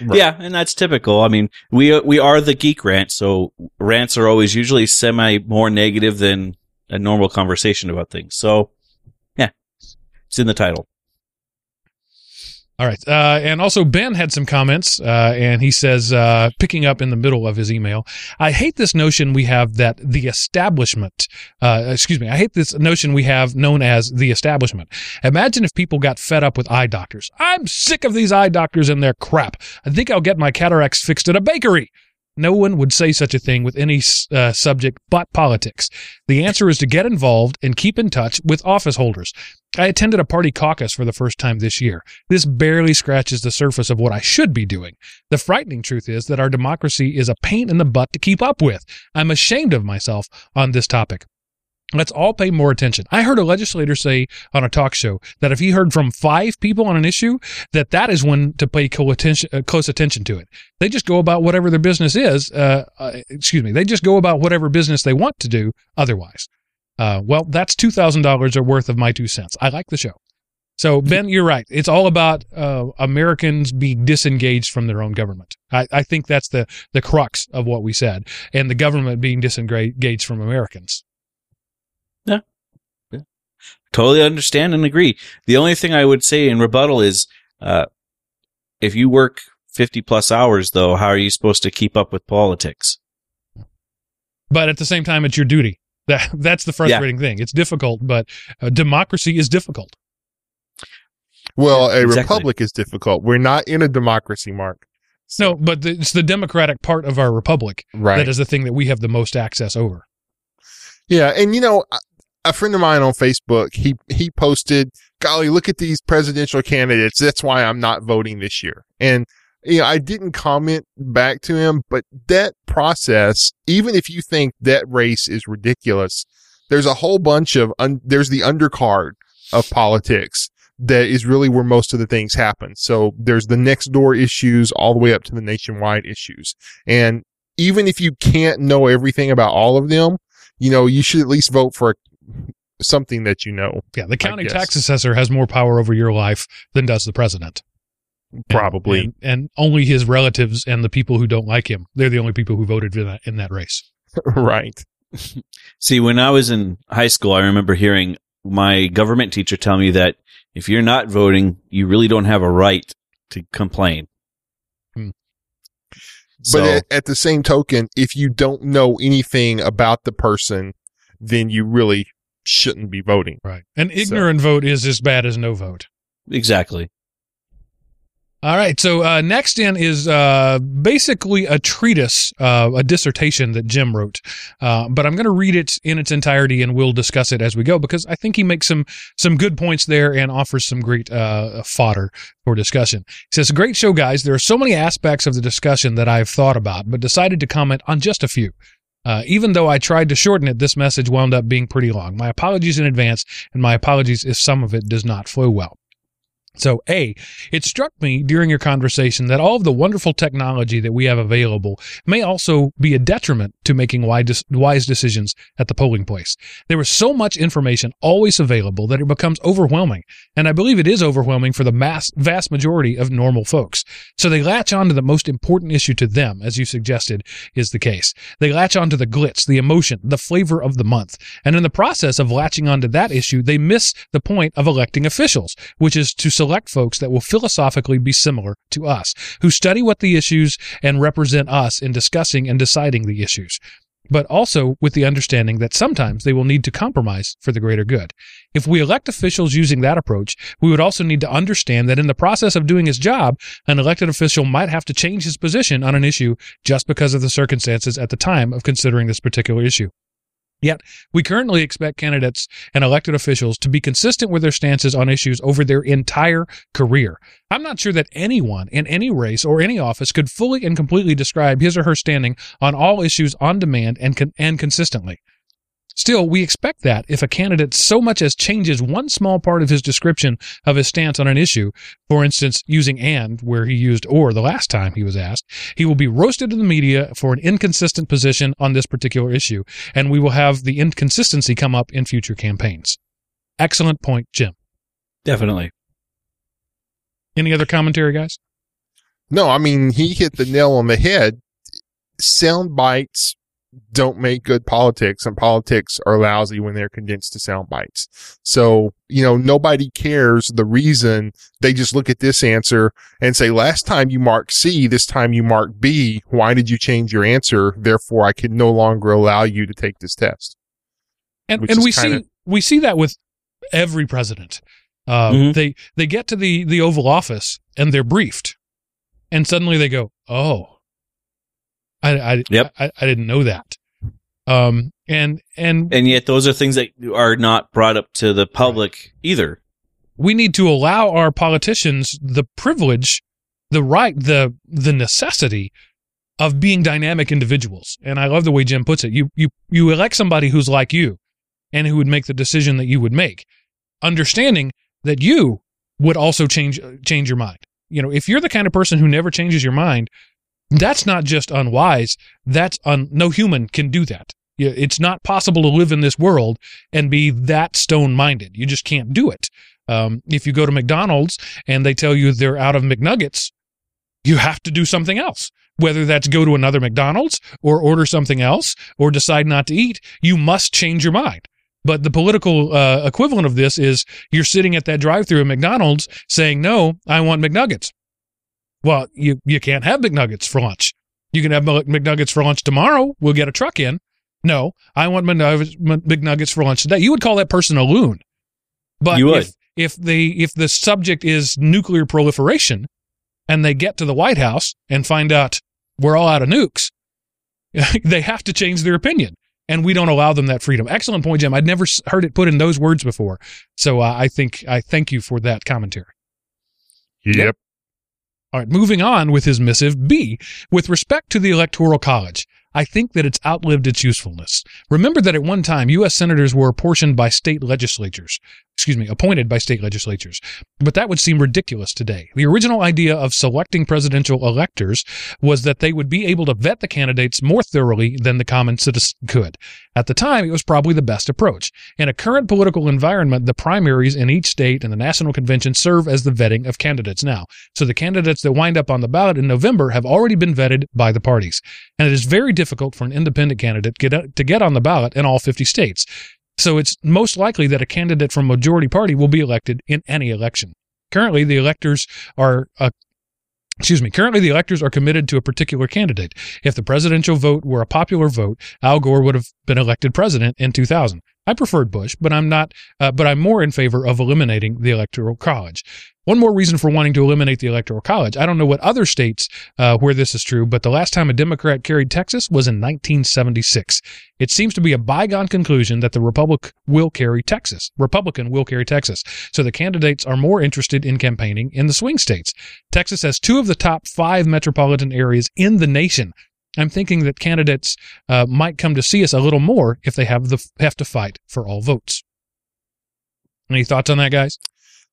Right. Yeah, and that's typical. I mean, we we are the geek rant, so rants are always usually semi more negative than a normal conversation about things. So, yeah, it's in the title. All right. Uh, and also, Ben had some comments, uh, and he says, uh, picking up in the middle of his email, I hate this notion we have that the establishment, uh, excuse me, I hate this notion we have known as the establishment. Imagine if people got fed up with eye doctors. I'm sick of these eye doctors and their crap. I think I'll get my cataracts fixed at a bakery. No one would say such a thing with any uh, subject but politics. The answer is to get involved and keep in touch with office holders. I attended a party caucus for the first time this year. This barely scratches the surface of what I should be doing. The frightening truth is that our democracy is a pain in the butt to keep up with. I'm ashamed of myself on this topic. Let's all pay more attention. I heard a legislator say on a talk show that if he heard from five people on an issue, that that is when to pay uh, close attention to it. They just go about whatever their business is. Uh, uh, excuse me. They just go about whatever business they want to do otherwise. Uh, well, that's two thousand dollars worth of my two cents. I like the show. So Ben, you're right. It's all about uh, Americans being disengaged from their own government. I, I think that's the the crux of what we said, and the government being disengaged from Americans. Totally understand and agree. The only thing I would say in rebuttal is, uh, if you work fifty plus hours, though, how are you supposed to keep up with politics? But at the same time, it's your duty. That that's the frustrating thing. It's difficult, but uh, democracy is difficult. Well, a Exactly. republic is difficult. We're not in a democracy, Mark. No, but the, it's the democratic part of our republic Right. that is the thing that we have the most access over. Yeah, and you know, a- friend of mine on Facebook, he he posted, "Golly, look at these presidential candidates. That's why I'm not voting this year." And you know, I didn't comment back to him, but that process, even if you think that race is ridiculous, there's a whole bunch of un- there's the undercard of politics that is really where most of the things happen. So there's the next door issues all the way up to the nationwide issues. And even if you can't know everything about all of them, you know, you should at least vote for something that you know, Yeah, the county tax assessor has more power over your life than does the president. And- probably. and, and only his relatives and the people who don't like him. They're the only people who voted in that in that race. right. See, when I was in high school, I remember hearing my government teacher tell me that if you're not voting, you really don't have a right to complain. Hmm. So, but at, at the same token, if you don't know anything about the person, then you really shouldn't be voting. Right. An ignorant vote is as bad as no vote. exactly. All right. So uh, next in is uh, basically a treatise, uh, a dissertation that Jim wrote. Uh, but I'm going to read it in its entirety, and we'll discuss it as we go because I think he makes some some good points there and offers some great uh, fodder for discussion. He says, "Great show, guys. There are so many aspects of the discussion that I've thought about, but decided to comment on just a few." Uh, even though I tried to shorten it, this message wound up being pretty long. My apologies in advance, and my apologies if some of it does not flow well. So, A, it struck me during your conversation that all of the wonderful technology that we have available may also be a detriment to making wise decisions at the polling place. There is so much information always available that it becomes overwhelming. And I believe it is overwhelming for the mass, vast majority of normal folks. So they latch on to the most important issue to them, as you suggested is the case. They latch on to the glitz, the emotion, the flavor of the month. And in the process of latching onto that issue, they miss the point of electing officials, which is to select folks that will philosophically be similar to us, who study what the issues and represent us in discussing and deciding the issues but also with the understanding that sometimes they will need to compromise for the greater good. If we elect officials using that approach, we would also need to understand that in the process of doing his job, an elected official might have to change his position on an issue just because of the circumstances at the time of considering this particular issue. Yet, we currently expect candidates and elected officials to be consistent with their stances on issues over their entire career. I'm not sure that anyone in any race or any office could fully and completely describe his or her standing on all issues on demand and, con- and consistently. Still, we expect that if a candidate so much as changes one small part of his description of his stance on an issue, for instance, using and where he used or the last time he was asked, he will be roasted in the media for an inconsistent position on this particular issue, and we will have the inconsistency come up in future campaigns. Excellent point, Jim. Definitely. Any other commentary, guys? No, I mean, he hit the nail on the head. Sound bites don't make good politics and politics are lousy when they're condensed to sound bites. So, you know, nobody cares the reason they just look at this answer and say, last time you marked C, this time you marked B. Why did you change your answer? Therefore, I can no longer allow you to take this test. And, and we kinda- see we see that with every president. Uh, Mhm. They they get to the the Oval Office and they're briefed, and suddenly they go, "Oh, I I Yep. I, I didn't know that." Um, and and And yet those are things that are not brought up to the public either. we need to allow our politicians the privilege, the right, the the necessity of being dynamic individuals. And I love the way Jim puts it. You you you elect somebody who's like you and who would make the decision that you would make, understanding that you would also change change your mind. You know, if you're the kind of person who never changes your mind, that's not just unwise. That's un, no human can do that. It's not possible to live in this world and be that stone minded. You just can't do it. Um, if you go to McDonald's and they tell you they're out of McNuggets, you have to do something else. Whether that's go to another McDonald's or order something else or decide not to eat, you must change your mind. But the political uh, equivalent of this is you're sitting at that drive-through at McDonald's saying, "No, I want McNuggets." Well, you you can't have McNuggets for lunch. You can have Mc- McNuggets for lunch tomorrow. We'll get a truck in. No, I want McNuggets McNuggets for lunch today. You would call that person a loon. But You would. if if the if the subject is nuclear proliferation, and they get to the White House and find out we're all out of nukes, they have to change their opinion. And we don't allow them that freedom. Excellent point, Jim. I'd never heard it put in those words before. So uh, I think I thank you for that commentary. Yep. All right, moving on with his missive B. With respect to the Electoral College, I think that it's outlived its usefulness. Remember that at one time, U.S. senators were apportioned by state legislatures, excuse me, appointed by state legislatures. But that would seem ridiculous today. The original idea of selecting presidential electors was that they would be able to vet the candidates more thoroughly than the common citizen could. At the time, it was probably the best approach. In a current political environment, the primaries in each state and the national convention serve as the vetting of candidates now. So the candidates that wind up on the ballot in November have already been vetted by the parties. And it is very difficult for an independent candidate to get on the ballot in all 50 states. So it's most likely that a candidate from majority party will be elected in any election. Currently, the electors are uh, Excuse me. Currently, the electors are committed to a particular candidate. If the presidential vote were a popular vote, Al Gore would have been elected president in 2000. I preferred Bush, but I'm not. Uh, but I'm more in favor of eliminating the electoral college. One more reason for wanting to eliminate the electoral college. I don't know what other states uh, where this is true, but the last time a Democrat carried Texas was in 1976. It seems to be a bygone conclusion that the Republic will carry Texas. Republican will carry Texas. So the candidates are more interested in campaigning in the swing states. Texas has two of the top five metropolitan areas in the nation. I'm thinking that candidates uh, might come to see us a little more if they have the have to fight for all votes. Any thoughts on that, guys?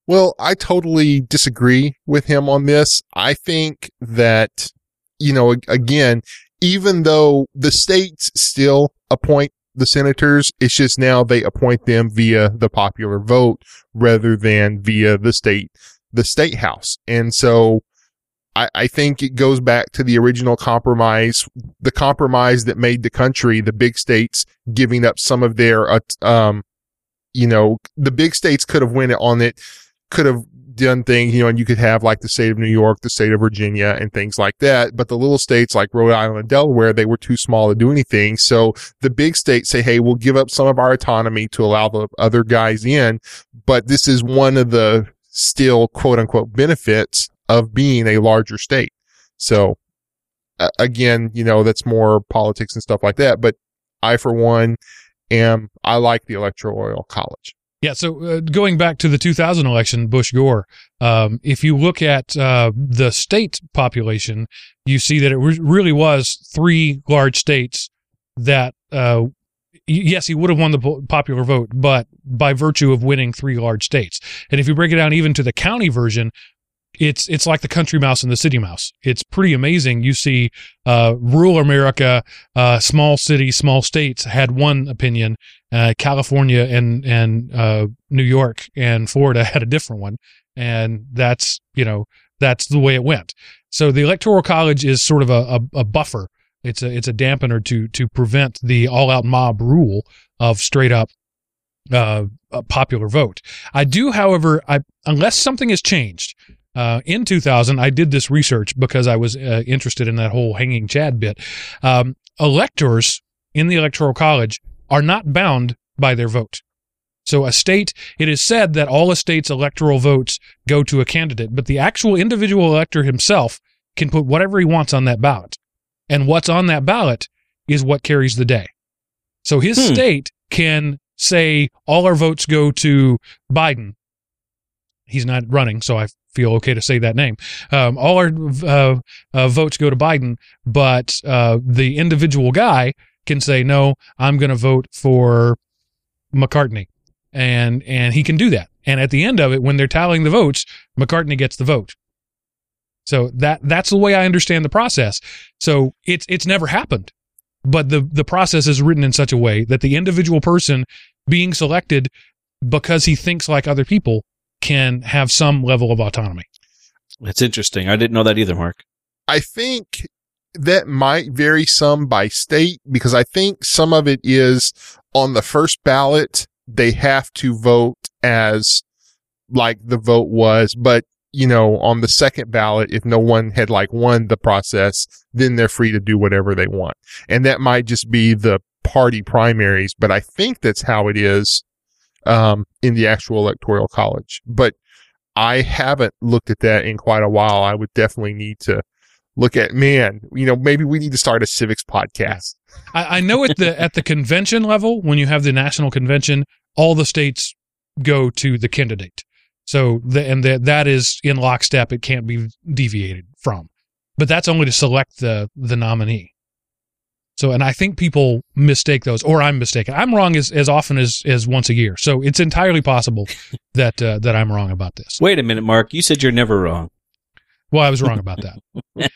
Well, I totally disagree with him on this. I think that, you know, again, even though the states still appoint the senators, it's just now they appoint them via the popular vote rather than via the state, the state house. And so I, I think it goes back to the original compromise, the compromise that made the country, the big states giving up some of their, uh, um, you know, the big states could have went on it could have done things, you know, and you could have like the state of New York, the state of Virginia and things like that. But the little states like Rhode Island and Delaware, they were too small to do anything. So the big states say, Hey, we'll give up some of our autonomy to allow the other guys in. But this is one of the still quote unquote benefits of being a larger state. So again, you know, that's more politics and stuff like that. But I, for one, am, I like the electoral oil college. Yeah. So uh, going back to the 2000 election, Bush Gore, um, if you look at uh, the state population, you see that it re- really was three large states that, uh, yes, he would have won the po- popular vote, but by virtue of winning three large states. And if you break it down even to the county version, it's it's like the country mouse and the city mouse. It's pretty amazing. You see, uh, rural America, uh, small cities, small states had one opinion. Uh, California and and uh, New York and Florida had a different one, and that's you know that's the way it went. So the electoral college is sort of a, a, a buffer. It's a it's a dampener to to prevent the all out mob rule of straight up uh, popular vote. I do, however, I unless something has changed, uh, in 2000, I did this research because I was uh, interested in that whole hanging Chad bit. Um, electors in the Electoral College are not bound by their vote. So a state, it is said that all a state's electoral votes go to a candidate, but the actual individual elector himself can put whatever he wants on that ballot. And what's on that ballot is what carries the day. So his hmm. state can say all our votes go to Biden. He's not running, so I feel okay to say that name. Um, all our uh, uh, votes go to Biden, but uh, the individual guy can say, no, I'm going to vote for McCartney. And, and he can do that. And at the end of it, when they're tallying the votes, McCartney gets the vote. So that, that's the way I understand the process. So it's, it's never happened, but the, the process is written in such a way that the individual person being selected because he thinks like other people can have some level of autonomy. That's interesting. I didn't know that either, Mark. I think that might vary some by state because I think some of it is on the first ballot, they have to vote as like the vote was, but you know, on the second ballot, if no one had like won the process, then they're free to do whatever they want. And that might just be the party primaries, but I think that's how it is um, in the actual electoral college. But I haven't looked at that in quite a while. I would definitely need to look at man, you know, maybe we need to start a civics podcast. I, I know at the at the convention level, when you have the national convention, all the states go to the candidate. So the, and that that is in lockstep. It can't be deviated from. But that's only to select the the nominee. So, and I think people mistake those, or I'm mistaken. I'm wrong as, as often as, as once a year. So it's entirely possible that, uh, that I'm wrong about this. Wait a minute, Mark. You said you're never wrong. Well, I was wrong about that.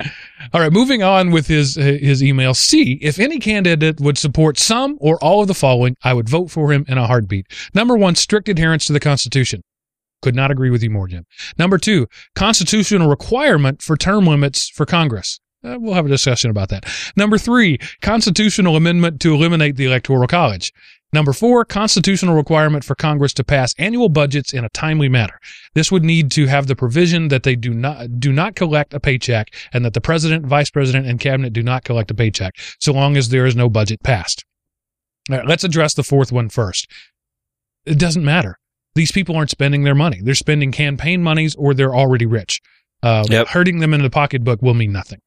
all right, moving on with his his email. C. If any candidate would support some or all of the following, I would vote for him in a heartbeat. Number one, strict adherence to the Constitution. Could not agree with you more, Jim. Number two, constitutional requirement for term limits for Congress. Uh, we'll have a discussion about that. Number three, constitutional amendment to eliminate the Electoral College. Number four, constitutional requirement for Congress to pass annual budgets in a timely manner. This would need to have the provision that they do not do not collect a paycheck and that the president, vice president, and cabinet do not collect a paycheck, so long as there is no budget passed. All right, let's address the fourth one first. It doesn't matter. These people aren't spending their money. They're spending campaign monies or they're already rich. Uh, Yep. Hurting them in the pocketbook will mean nothing.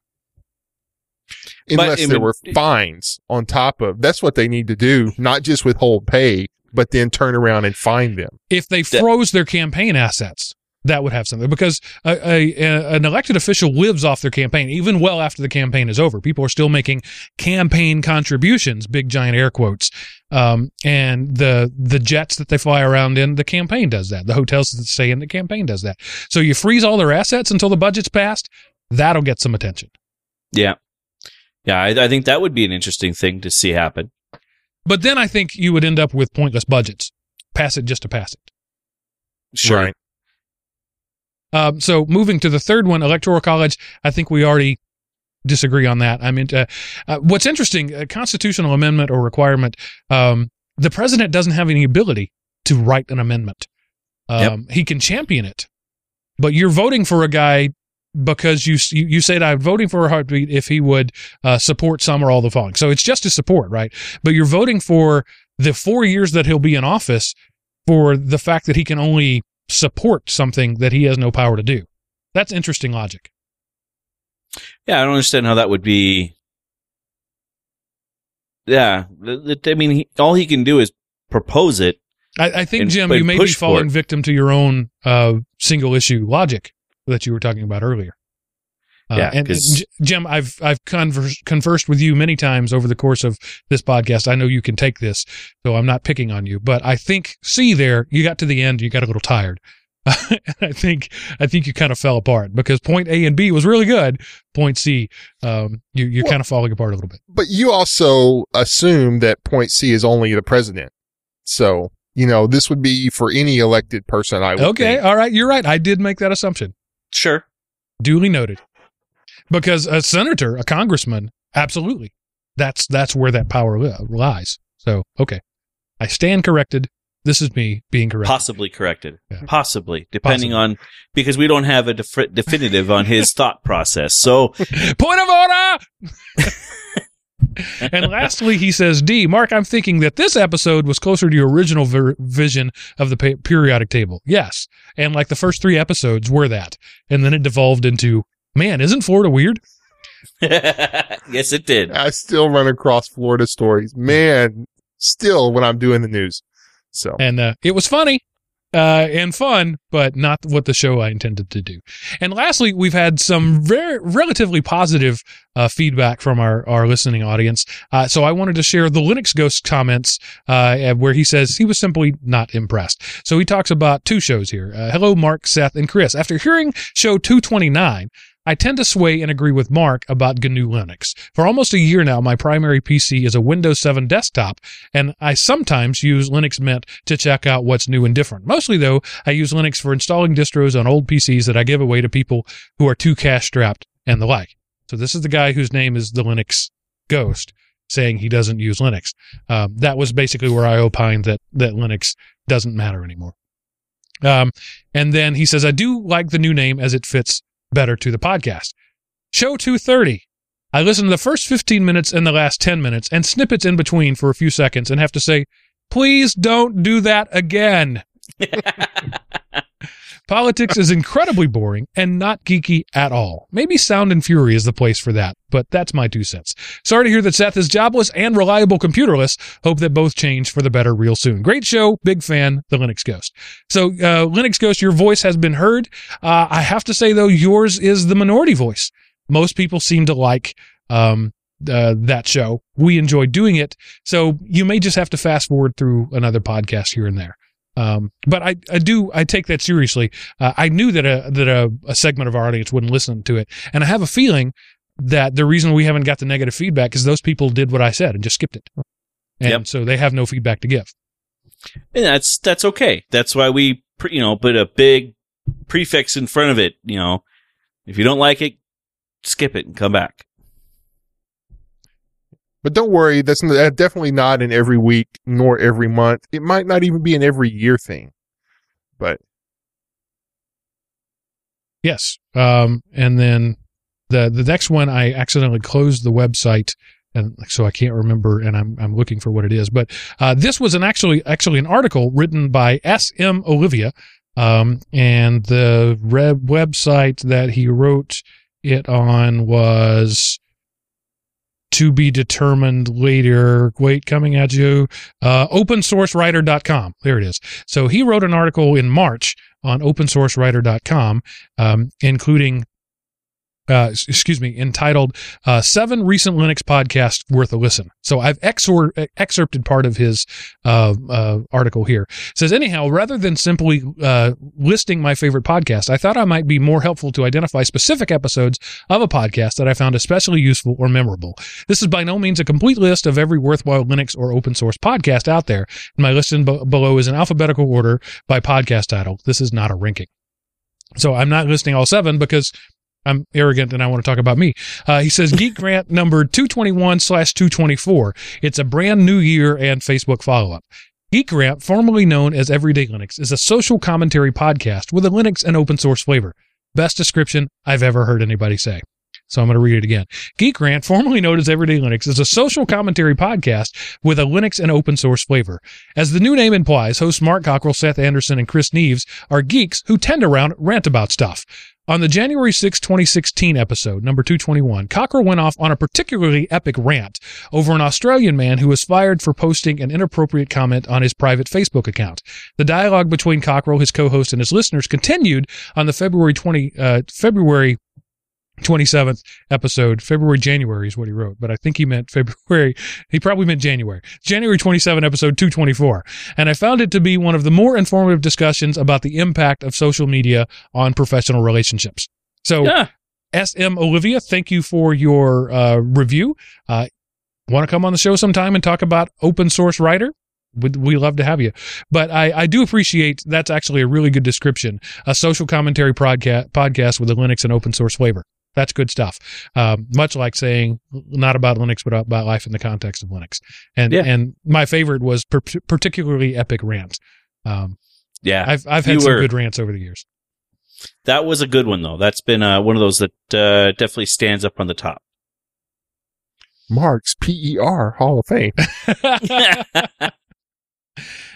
Unless I there were fines on top of. That's what they need to do, not just withhold pay, but then turn around and fine them. If they froze their campaign assets, that would have something because a, a, a- an elected official lives off their campaign even well after the campaign is over. People are still making campaign contributions, big giant air quotes. Um, and the the jets that they fly around in, the campaign does that. The hotels that they stay in, the campaign does that. So you freeze all their assets until the budget's passed. That'll get some attention. Yeah. Yeah, I, I think that would be an interesting thing to see happen. But then I think you would end up with pointless budgets. Pass it just to pass it. Sure. Right. Um, so moving to the third one, electoral college. I think we already disagree on that. I mean, uh, uh, what's interesting, a constitutional amendment or requirement, um, the president doesn't have any ability to write an amendment. Um, He can champion it, but you're voting for a guy because you you, said I'm voting for a heartbeat if he would uh, support some or all the following. So it's just to support, right? But you're voting for the four years that he'll be in office for the fact that he can only support something that he has no power to do. That's interesting logic. Yeah, I don't understand how that would be. Yeah, I mean, he, all he can do is propose it. I, I think, Jim, you may be falling victim to your own uh, single issue logic that you were talking about earlier. Uh, Yeah, and, 'cause- and Jim, I've I've converse, conversed with you many times over the course of this podcast. I know you can take this, so I'm not picking on you. But I think, see there, you got to the end, you got a little tired. and I think I think you kind of fell apart because point A and B was really good. Point C, um, you, you're Well- kind of falling apart a little bit. But you also assume that point C is only the president. So, you know, this would be for any elected person, I would Okay, think. all right, you're right. I did make that assumption. Sure. duly noted because a senator a congressman absolutely that's that's where that power li- lies so okay i stand corrected this is me being corrected Possibly corrected. Yeah. Possibly, depending on because we don't have a def- definitive on his thought process. So point of order and lastly he says d mark i'm thinking that this episode was closer to your original ver- vision of the pa- periodic table yes and like the first three episodes were that and then it devolved into man isn't florida weird yes, it did. I still run across Florida stories. Man, still when I'm doing the news. So, and uh, it was funny uh, and fun, but not what the show I intended to do. And lastly, we've had some very relatively positive uh, feedback from our our listening audience. Uh, so I wanted to share the Linux Ghost comments uh, where he says he was simply not impressed. So he talks about two shows here. Uh, Hello, Mark, Seth, and Chris. After hearing show 229. I tend to sway and agree with Mark about GNU Linux. For almost a year now, my primary PC is a Windows 7 desktop, and I sometimes use Linux Mint to check out what's new and different. Mostly, though, I use Linux for installing distros on old PCs that I give away to people who are too cash strapped and the like. So this is the guy whose name is the Linux Ghost saying he doesn't use Linux. Um, that was basically where I opined that that Linux doesn't matter anymore. Um, and then he says, I do like the new name as it fits better to the podcast. Show 230. I listen to the first 15 minutes and the last 10 minutes and snippets in between for a few seconds and have to say, please don't do that again. Politics is incredibly boring and not geeky at all. Maybe Sound and Fury is the place for that, but that's my two cents. Sorry to hear that Seth is jobless and reliable computerless. Hope that both change for the better real soon. Great show. Big fan. The Linux Ghost. So, uh, Linux Ghost, your voice has been heard. Uh, I have to say though, yours is the minority voice. Most people seem to like, um, uh, that show. We enjoy doing it. So you may just have to fast forward through another podcast here and there. Um, but I, I do, I take that seriously. Uh, I knew that a, that a, a segment of our audience wouldn't listen to it. And I have a feeling that the reason we haven't got the negative feedback is those people did what I said and just skipped it. And Yep. so they have no feedback to give. And that's that's okay. That's why we you know put a big prefix in front of it. You know, if you don't like it, skip it and come back. But don't worry. That's definitely not an every week nor every month. It might not even be an every year thing. But Yes. Um, and then the, the next one, I accidentally closed the website and so I can't remember, and I'm I'm looking for what it is. But uh, this was an actually actually an article written by S. M. Olivia, um, and the web website that he wrote it on was to be determined later. Wait, coming at you. Uh, opensourcewriter.com. There it is. So he wrote an article in March on opensourcewriter.com, um, including uh, excuse me, entitled uh, Seven Recent Linux Podcasts Worth a Listen. So I've exor- excerpted part of his uh, uh, article here. It says, anyhow, rather than simply uh, listing my favorite podcast, I thought I might be more helpful to identify specific episodes of a podcast that I found especially useful or memorable. This is by no means a complete list of every worthwhile Linux or open source podcast out there. My list in b- below is in alphabetical order by podcast title. This is not a ranking. So I'm not listing all seven because I'm arrogant and I want to talk about me. Uh, he says Geek Rant number 221 slash 224. It's a brand new year and Facebook follow up. Geek Rant, formerly known as Everyday Linux, is a social commentary podcast with a Linux and open source flavor. Best description I've ever heard anybody say. So I'm going to read it again. Geek Rant, formerly known as Everyday Linux, is a social commentary podcast with a Linux and open source flavor. As the new name implies, hosts Mark Cockrell, Seth Anderson, and Chris Neves are geeks who tend around rant about stuff. On the January 6, 2016 episode, number 221, Cockrell went off on a particularly epic rant over an Australian man who was fired for posting an inappropriate comment on his private Facebook account. The dialogue between Cockrell, his co-host, and his listeners continued on the February 20, uh, February 27th episode. February, January is what he wrote, but I think he meant February. He probably meant January. January 27, episode 224. And I found it to be one of the more informative discussions about the impact of social media on professional relationships. So, Yeah. SM Olivia, thank you for your uh, review. Uh, Want to come on the show sometime and talk about open source writer? We'd, we love to have you. But I, I do appreciate that's actually a really good description. A social commentary podcast, podcast with a Linux and open source flavor. That's good stuff. Um, much like saying not about Linux, but about life in the context of Linux. And Yeah. and my favorite was per- particularly epic rant. Um, Yeah. I've I've had You some were- good rants over the years. that was a good one though. That's been uh, one of those that uh, definitely stands up on the top. Mark's PER Hall of Fame.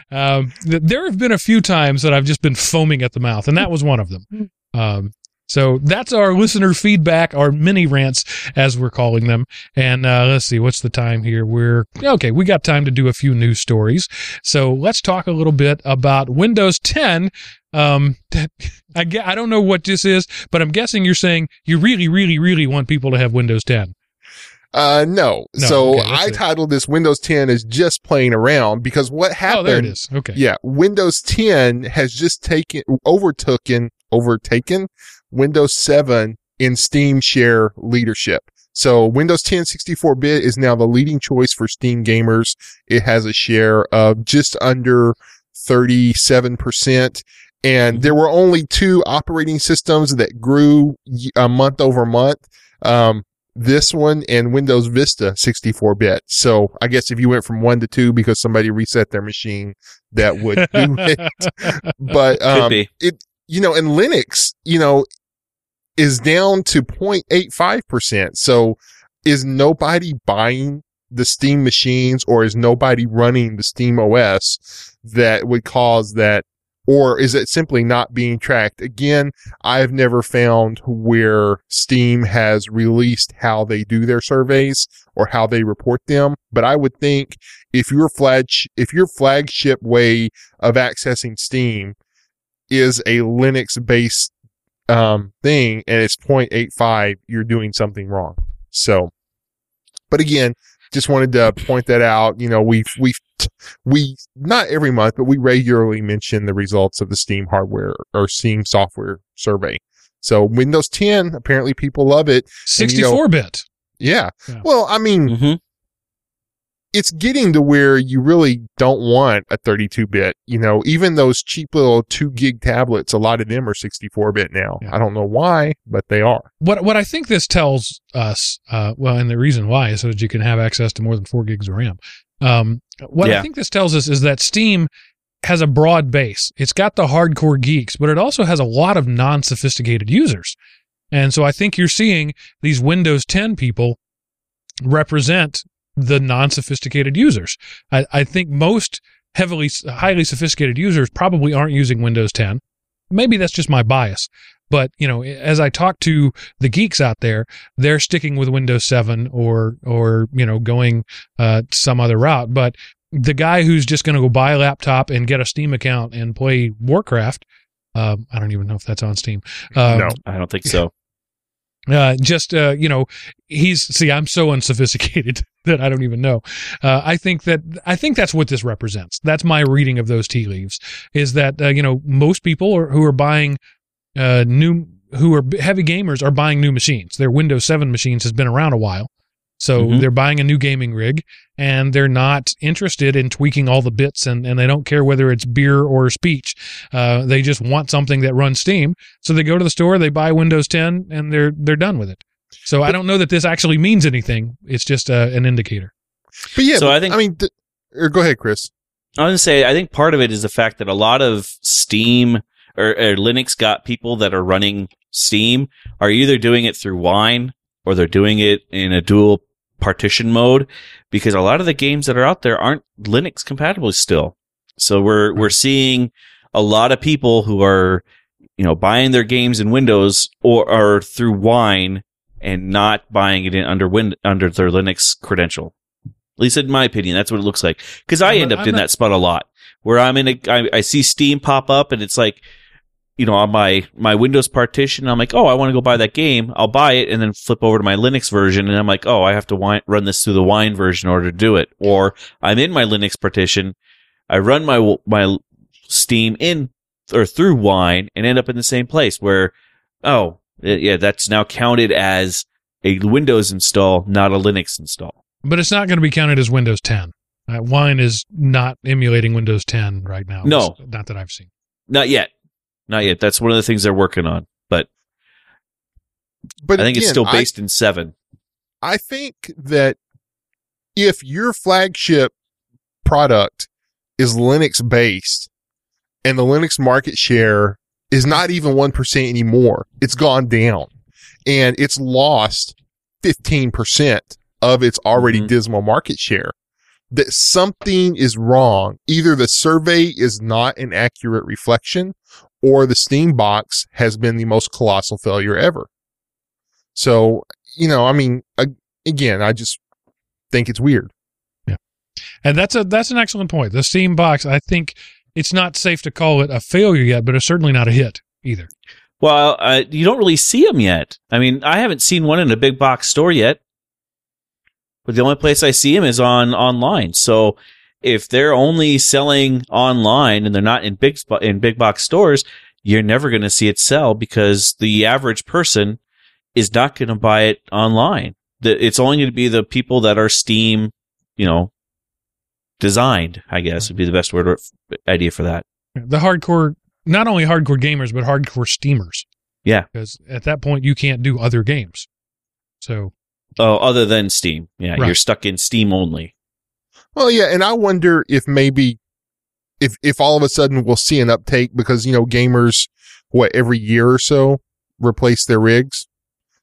Um, th- there have been a few times that I've just been foaming at the mouth, and that was one of them. Um, so that's our listener feedback, our mini rants, as we're calling them. And uh, let's see, what's the time here? We're okay. We got time to do a few news stories. So let's talk a little bit about Windows 10. Um, I, I don't know what this is, but I'm guessing you're saying you really, really, really want people to have Windows 10. Uh, no. No, so okay, I titled this Windows 10 is just playing around because what happened? Oh, there it is. Okay. Yeah, Windows 10 has just taken overtaken overtaken Windows 7 in Steam share leadership. So Windows 10 64-bit is now the leading choice for Steam gamers. It has a share of just under 37%. And there were only two operating systems that grew a month over month. Um, this one and Windows Vista 64-bit. So I guess if you went from one to two because somebody reset their machine, that would do it. But um, it, you know, and Linux, you know, is down to 0.85%. So is nobody buying the Steam machines or is nobody running the Steam OS that would cause that? Or is it simply not being tracked? Again, I've never found where Steam has released how they do their surveys or how they report them. But I would think if your flag, if your flagship way of accessing Steam is a Linux based um, thing and it's 0.85, you're doing something wrong. So, but again, just wanted to point that out. You know, we we we not every month, but we regularly mention the results of the Steam hardware or Steam software survey. So Windows 10, apparently people love it. And, you know- 64 bit. Yeah. Yeah. Well, I mean, hmm it's getting to where you really don't want a 32 bit. You know, even those cheap little two gig tablets, a lot of them are 64 bit now. Yeah. I don't know why, but they are. What what I think this tells us, uh, well, and the reason why is so that you can have access to more than four gigs of RAM. Um, what I think this tells us is that Steam has a broad base. It's got the hardcore geeks, but it also has a lot of non-sophisticated users. And so I think you're seeing these Windows 10 people represent the non-sophisticated users. I, I think most heavily, highly sophisticated users probably aren't using Windows 10. Maybe that's just my bias. But, you know, as I talk to the geeks out there, they're sticking with Windows 7 or, or, you know, going, uh, some other route. But the guy who's just going to go buy a laptop and get a Steam account and play Warcraft, um, I don't even know if that's on Steam. Um, No. I don't think so. Uh, just uh, you know, he's see, I'm so unsophisticated that I don't even know. Uh, I think that I think that's what this represents. That's my reading of those tea leaves. Is that uh, you know most people are, who are buying uh, new, who are heavy gamers, are buying new machines. Their Windows 7 machines has been around a while. So Mhm. they're buying a new gaming rig and they're not interested in tweaking all the bits and, and they don't care whether it's beer or speech. Uh, they just want something that runs Steam. So they go to the store, they buy Windows 10 and they're, they're done with it. So I don't know that this actually means anything. It's just uh, an indicator. But yeah, So but, I think- I mean, th- or go ahead, Chris. I was gonna say, I think part of it is the fact that a lot of Steam or, or Linux got people that are running Steam are either doing it through Wine or they're doing it in a dual partition mode because a lot of the games that are out there aren't Linux compatible still. So we're, we're seeing a lot of people who are, you know, buying their games in Windows or, or through Wine and not buying it in under Win, under their Linux credential. At least in my opinion, that's what it looks like. Cause I I'm end up I'm in not- that spot a lot where I'm in a, I, I see Steam pop up and it's like, you know, on my, my Windows partition, I'm like, oh, I want to go buy that game. I'll buy it and then flip over to my Linux version. And I'm like, oh, I have to wi- run this through the wine version in order to do it. Or I'm in my Linux partition. I run my, my Steam in or through wine and end up in the same place where, oh, yeah, that's now counted as a Windows install, not a Linux install. But it's not going to be counted as Windows 10. Uh, Wine is not emulating Windows 10 right now. No. Not that I've seen. Not yet. Not yet. That's one of the things they're working on, but, But I think it's again, still I- based in seven. I think that if your flagship product is Linux based and the Linux market share is not even 1% anymore, it's gone down and it's lost 15% of its already Mhm. dismal market share. That something is wrong. Either the survey is not an accurate reflection or the Steam box has been the most colossal failure ever. So, you know, I mean, again, I just think it's weird. Yeah. And that's a that's an excellent point. The Steam box, I think it's not safe to call it a failure yet, but it's certainly not a hit either. Well, uh, you don't really see them yet. I mean, I haven't seen one in a big box store yet. But the only place I see them is on online. So if they're only selling online and they're not in big in big box stores, you're never going to see it sell because the average person is not going to buy it online. It's only going to be the people that are Steam, you know, designed. I guess would be the best word or idea for that. The hardcore, not only hardcore gamers, but hardcore steamers. Yeah. Because at that point, you can't do other games. So Oh, other than Steam, yeah, Right. you're stuck in Steam only. Well, yeah, and I wonder if maybe if if all of a sudden we'll see an uptake because you know gamers what every year or so replace their rigs.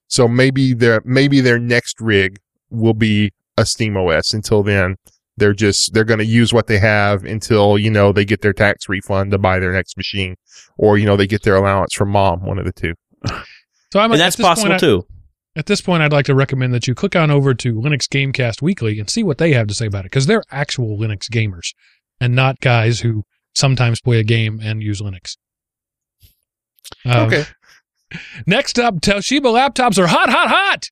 So maybe their maybe their next rig will be a Steam OS. Until then, they're just they're going to use what they have until you know they get their tax refund to buy their next machine, or you know they get their allowance from mom, one of the two. So I'm and that's possible point, I- too. At this point, I'd like to recommend that you click on over to Linux Gamecast Weekly and see what they have to say about it, because they're actual Linux gamers and not guys who sometimes play a game and use Linux. Um, okay. Next up, Toshiba laptops are hot, hot, hot.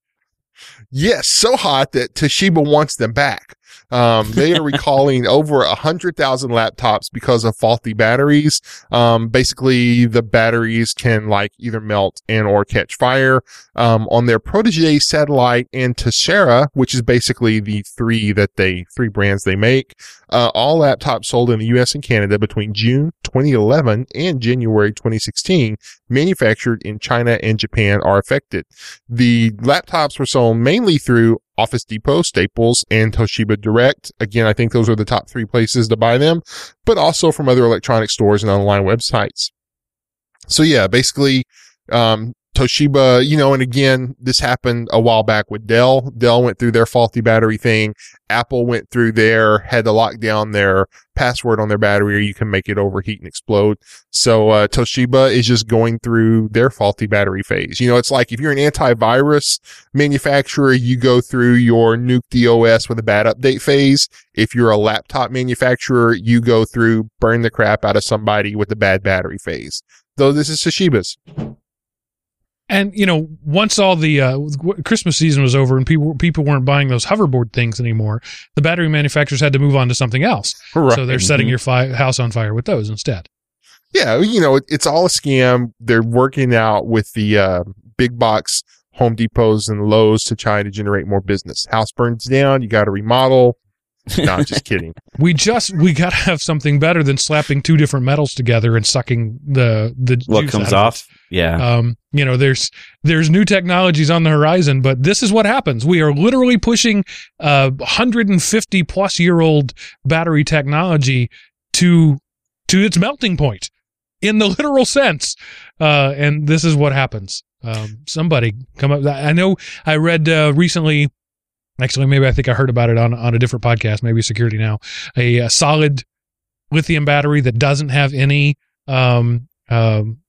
Yes, so hot that Toshiba wants them back. Um, they are recalling over a hundred thousand laptops because of faulty batteries. Um, basically the batteries can like either melt and or catch fire. Um, on their Protege satellite and Tecra, which is basically the three that they, three brands they make, uh, all laptops sold in the US and Canada between June 2011 and January 2016 manufactured in China and Japan are affected. The laptops were sold mainly through Office Depot, Staples, and Toshiba Direct. Again, I think those are the top three places to buy them, but also from other electronic stores and online websites. So yeah, basically, um, Toshiba, you know, and again, this happened a while back with Dell. Dell went through their faulty battery thing. Apple went through their, had to lock down their password on their battery or you can make it overheat and explode. So, uh, Toshiba is just going through their faulty battery phase. You know, it's like if you're an antivirus manufacturer, you go through your nuke the OS with a bad update phase. If you're a laptop manufacturer, you go through burn the crap out of somebody with a bad battery phase. Though this is Toshiba's. And you know, once all the uh, Christmas season was over and people people weren't buying those hoverboard things anymore, the battery manufacturers had to move on to something else. Right. So they're setting your fi- house on fire with those instead. Yeah, you know, it, it's all a scam. They're working out with the uh, big box Home Depots and Lowe's to try to generate more business. House burns down, you got to remodel. no, just kidding. We just we got to have something better than slapping two different metals together and sucking the the What comes out off? Yeah. Um, you know, there's there's new technologies on the horizon, but this is what happens. We are literally pushing uh 150 plus year old battery technology to to its melting point in the literal sense. Uh, and this is what happens. Um, somebody come up. I know I read uh, recently. Actually, maybe I think I heard about it on on a different podcast, maybe Security Now. A, a solid lithium battery that doesn't have any um, um,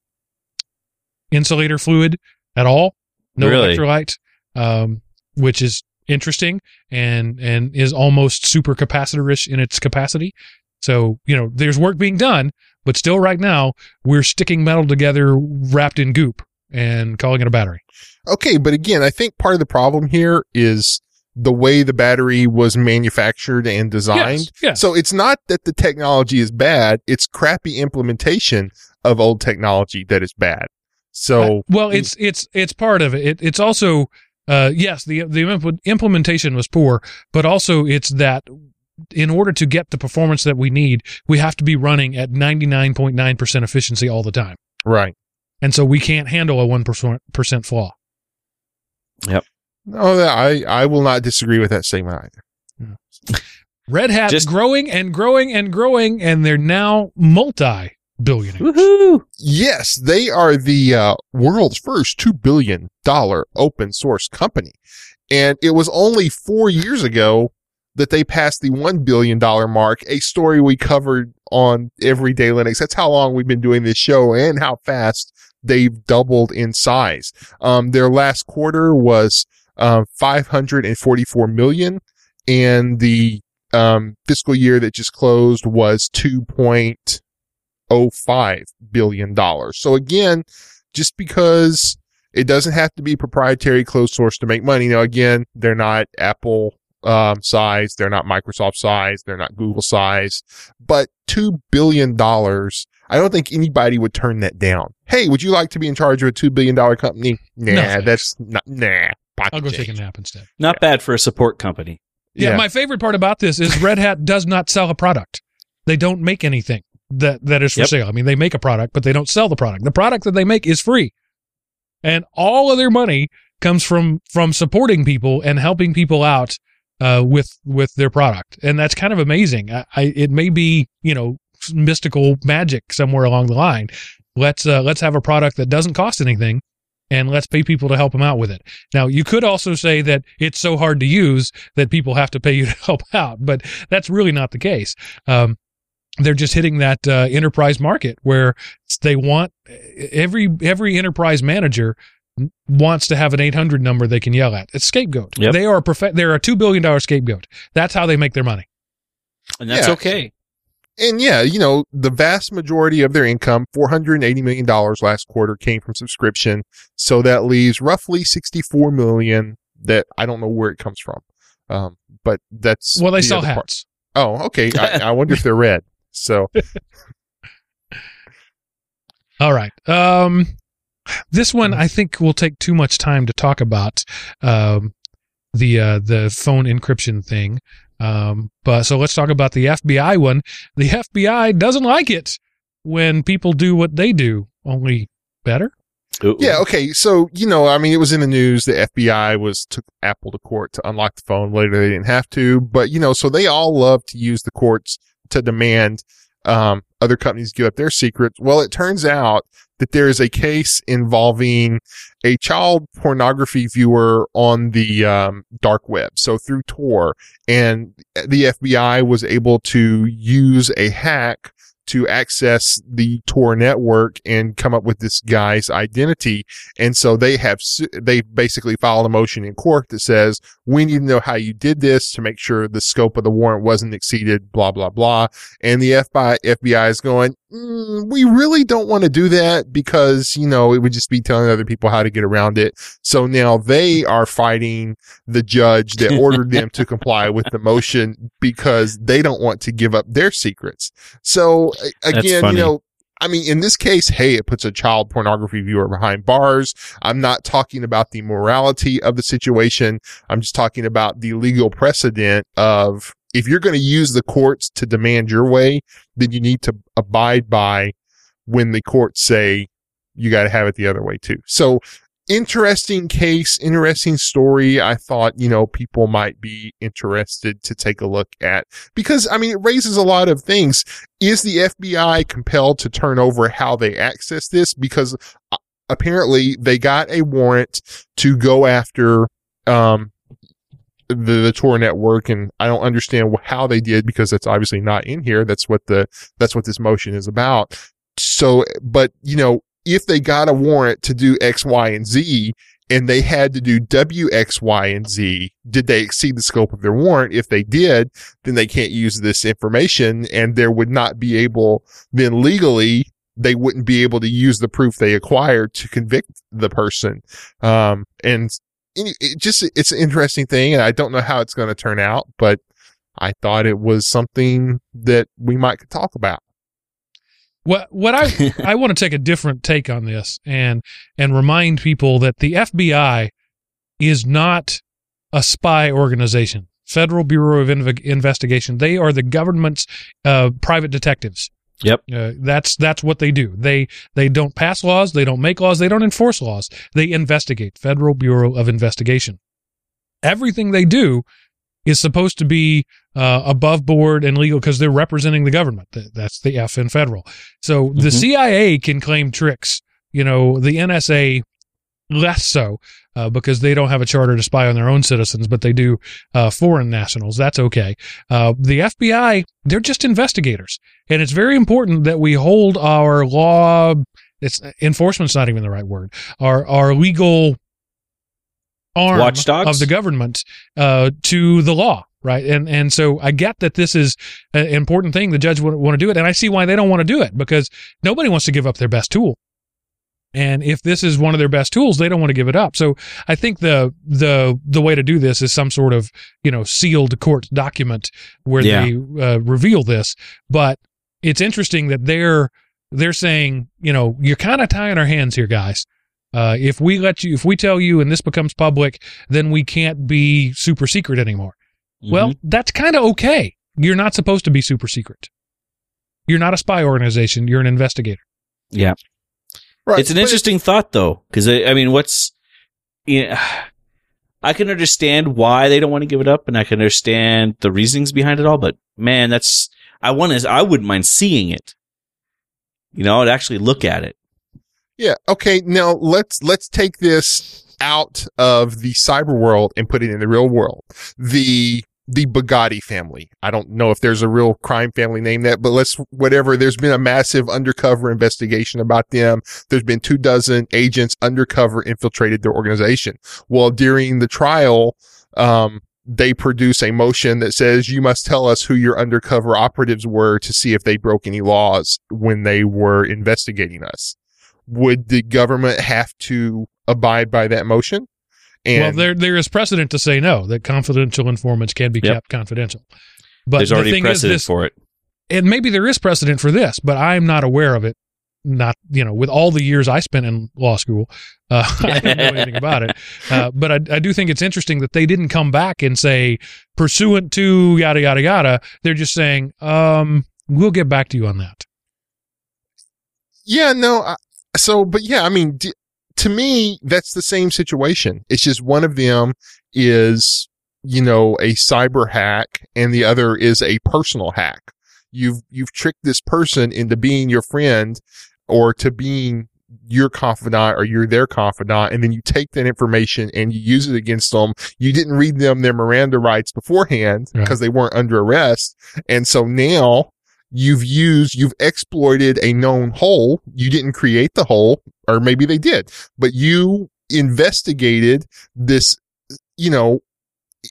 insulator fluid at all, no Really? electrolyte, um, which is interesting and and is almost super capacitorish in its capacity. So you know, there's work being done, but still, right now, we're sticking metal together wrapped in goop and calling it a battery. Okay, but again, I think part of the problem here is the way the battery was manufactured and designed. Yes, yes. So it's not that the technology is bad, it's crappy implementation of old technology that is bad. So Uh, well, it's it's it's part of it. it it's also uh, yes, the the impl- implementation was poor, but also it's that in order to get the performance that we need, we have to be running at ninety nine point nine percent efficiency all the time, right. and so we can't handle a one percent flaw. No, that- I I will not disagree with that statement either. Red Hat Just- growing and growing and growing, and they're now multi billionaires. Woohoo! Yes, they are the uh, world's first two billion dollar open source company, and it was only four years ago that they passed the one billion dollar mark. A story we covered on Everyday Linux. That's how long we've been doing this show, and how fast they've doubled in size. Um, their last quarter was five hundred and forty four million, and the um, fiscal year that just closed was 2.05 billion dollars. So again, just because it doesn't have to be proprietary closed source to make money. Now again, they're not Apple um, size, they're not Microsoft size, they're not Google size, but two billion dollars. I don't think anybody would turn that down. Hey, would you like to be in charge of a two billion dollar company? Nah, No, that's not nah. Pocket I'll go take a nap instead. Not bad for a support company. Yeah, Yeah. my favorite part about this is Red Hat does not sell a product. They don't make anything that that is for Yep. sale. I mean, they make a product, but they don't sell the product. The product that they make is free, and all of their money comes from from supporting people and helping people out uh, with with their product, and that's kind of amazing. I, I it may be you know mystical magic somewhere along the line. Let's uh, let's have a product that doesn't cost anything. And let's pay people to help them out with it. Now, you could also say that it's so hard to use that people have to pay you to help out, but that's really not the case. Um, they're just hitting that uh, enterprise market where they want every every enterprise manager wants to have an 800 number they can yell at. It's scapegoat. Yep. They are a prof- they're a two billion dollar scapegoat. That's how they make their money. And that's Yeah. okay. And yeah, you know, the vast majority of their income, $480 million last quarter came from subscription. So that leaves roughly 64 million that I don't know where it comes from. Um, but that's, Well, they the sell other part. hats. Oh, okay. I, I wonder if they're red. So All right. Um, this one I think will take too much time to talk about. Um, the uh, the phone encryption thing. Um, but so let's talk about the FBI one. The FBI doesn't like it when people do what they do, only better. Ooh. yeah, okay. So, you know, I mean, it was in the news. The FBI was took Apple to court to unlock the phone. Later, they didn't have to, but you know, so they all love to use the courts to demand um, other companies give up their secrets. Well, it turns out that there is a case involving a child pornography viewer on the um, dark web, so through Tor, and the FBI was able to use a hack to access the Tor network and come up with this guy's identity. And so they have, they basically filed a motion in court that says, we need to know how you did this to make sure the scope of the warrant wasn't exceeded, blah, blah, blah. And the FBI, FBI is going, mm, we really don't want to do that because, you know, it would just be telling other people how to get around it. So now they are fighting the judge that ordered them to comply with the motion because they don't want to give up their secrets. So again, you know, I mean, in this case, hey, it puts a child pornography viewer behind bars. I'm not talking about the morality of the situation. I'm just talking about the legal precedent of if you're going to use the courts to demand your way, then you need to abide by when the courts say you got to have it the other way too. So interesting case, interesting story. I thought, you know, people might be interested to take a look at because, I mean, it raises a lot of things. Is the FBI compelled to turn over how they access this? Because uh, apparently they got a warrant to go after, um, the, the Tor network and I don't understand how they did because that's obviously not in here. That's what the, that's what this motion is about. So, but you know, if they got a warrant to do X, Y, and Z and they had to do W, X, Y, and Z, did they exceed the scope of their warrant? If they did, then they can't use this information and there would not be able, then legally, they wouldn't be able to use the proof they acquired to convict the person. Um, and it just, it's an interesting thing. And I don't know how it's going to turn out, but I thought it was something that we might talk about. What what I I want to take a different take on this and and remind people that the FBI is not a spy organization. Federal Bureau of Inve- Investigation. They are the government's uh, private detectives. Yep. Uh, that's that's what they do. They they don't pass laws. They don't make laws. They don't enforce laws. They investigate. Federal Bureau of Investigation. Everything they do is supposed to be uh, above board and legal because they're representing the government. That's the F in federal. So the mm-hmm. CIA can claim tricks. You know, the NSA less so uh, because they don't have a charter to spy on their own citizens, but they do uh, foreign nationals. That's okay. Uh, the FBI, they're just investigators, and it's very important that we hold our law. It's enforcement's not even the right word. Our our legal arm Watchdogs? of the government uh, to the law right? And and so i get that this is an important thing. The judge would want to do it. And i see why they don't want to do it because nobody wants to give up their best tool. And if this is one of their best tools they don't want to give it up. So i think the the the way to do this is some sort of you know sealed court document where yeah. they uh, reveal this. But it's interesting that they're they're saying you know you're kind of tying our hands here guys uh, if we let you, if we tell you and this becomes public, then we can't be super secret anymore. Mm-hmm. Well, that's kind of okay. You're not supposed to be super secret. You're not a spy organization. You're an investigator. Yeah. Right. It's an interesting thought though, because I, I, mean, what's, you know, I can understand why they don't want to give it up and I can understand the reasons behind it all, but man, that's, I want to, I wouldn't mind seeing it. You know, I'd actually look at it. Yeah. Okay. Now let's, let's take this out of the cyber world and put it in the real world. The, the Bugatti family. I don't know if there's a real crime family name that, but let's, whatever. There's been a massive undercover investigation about them. There's been two dozen agents undercover infiltrated their organization. Well, during the trial, um, they produce a motion that says you must tell us who your undercover operatives were to see if they broke any laws when they were investigating us would the government have to abide by that motion? And well, there there is precedent to say no that confidential informants can be yep. kept confidential. But there's the already precedent this, for it, and maybe there is precedent for this, but I'm not aware of it. Not you know, with all the years I spent in law school, uh, I don't know anything about it. Uh, but I, I do think it's interesting that they didn't come back and say pursuant to yada yada yada. They're just saying, um, we'll get back to you on that. Yeah, no, so, but yeah, I mean, d- to me, that's the same situation. It's just one of them is, you know, a cyber hack and the other is a personal hack. You've, you've tricked this person into being your friend or to being your confidant or you're their confidant. And then you take that information and you use it against them. You didn't read them their Miranda rights beforehand Right. because they weren't under arrest. And so now you've used, you've exploited a known hole. You didn't create the hole, or maybe they did, but you investigated this, you know,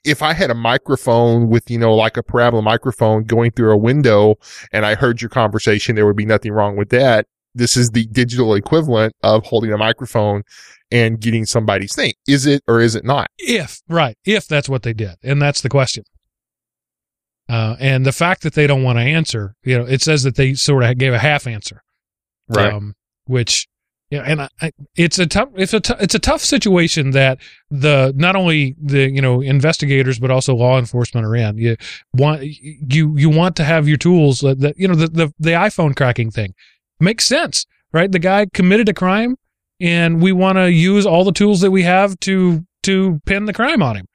if I had a microphone with, you know, like a parabola microphone going through a window and I heard your conversation, there would be nothing wrong with that. This is the digital equivalent of holding a microphone and getting somebody's thing. Is it or is it not? if right if that's what they did and that's the question uh, and the fact that they don't want to answer you know it says that they sort of gave a half answer. Um, which yeah and I, I, it's a tough it's a t- it's a tough situation that the not only the you know investigators but also law enforcement are in. You want you you want to have your tools that, that you know the, the the iphone cracking thing. Makes sense right? The guy committed a crime and we want to use all the tools that we have to to pin the crime on him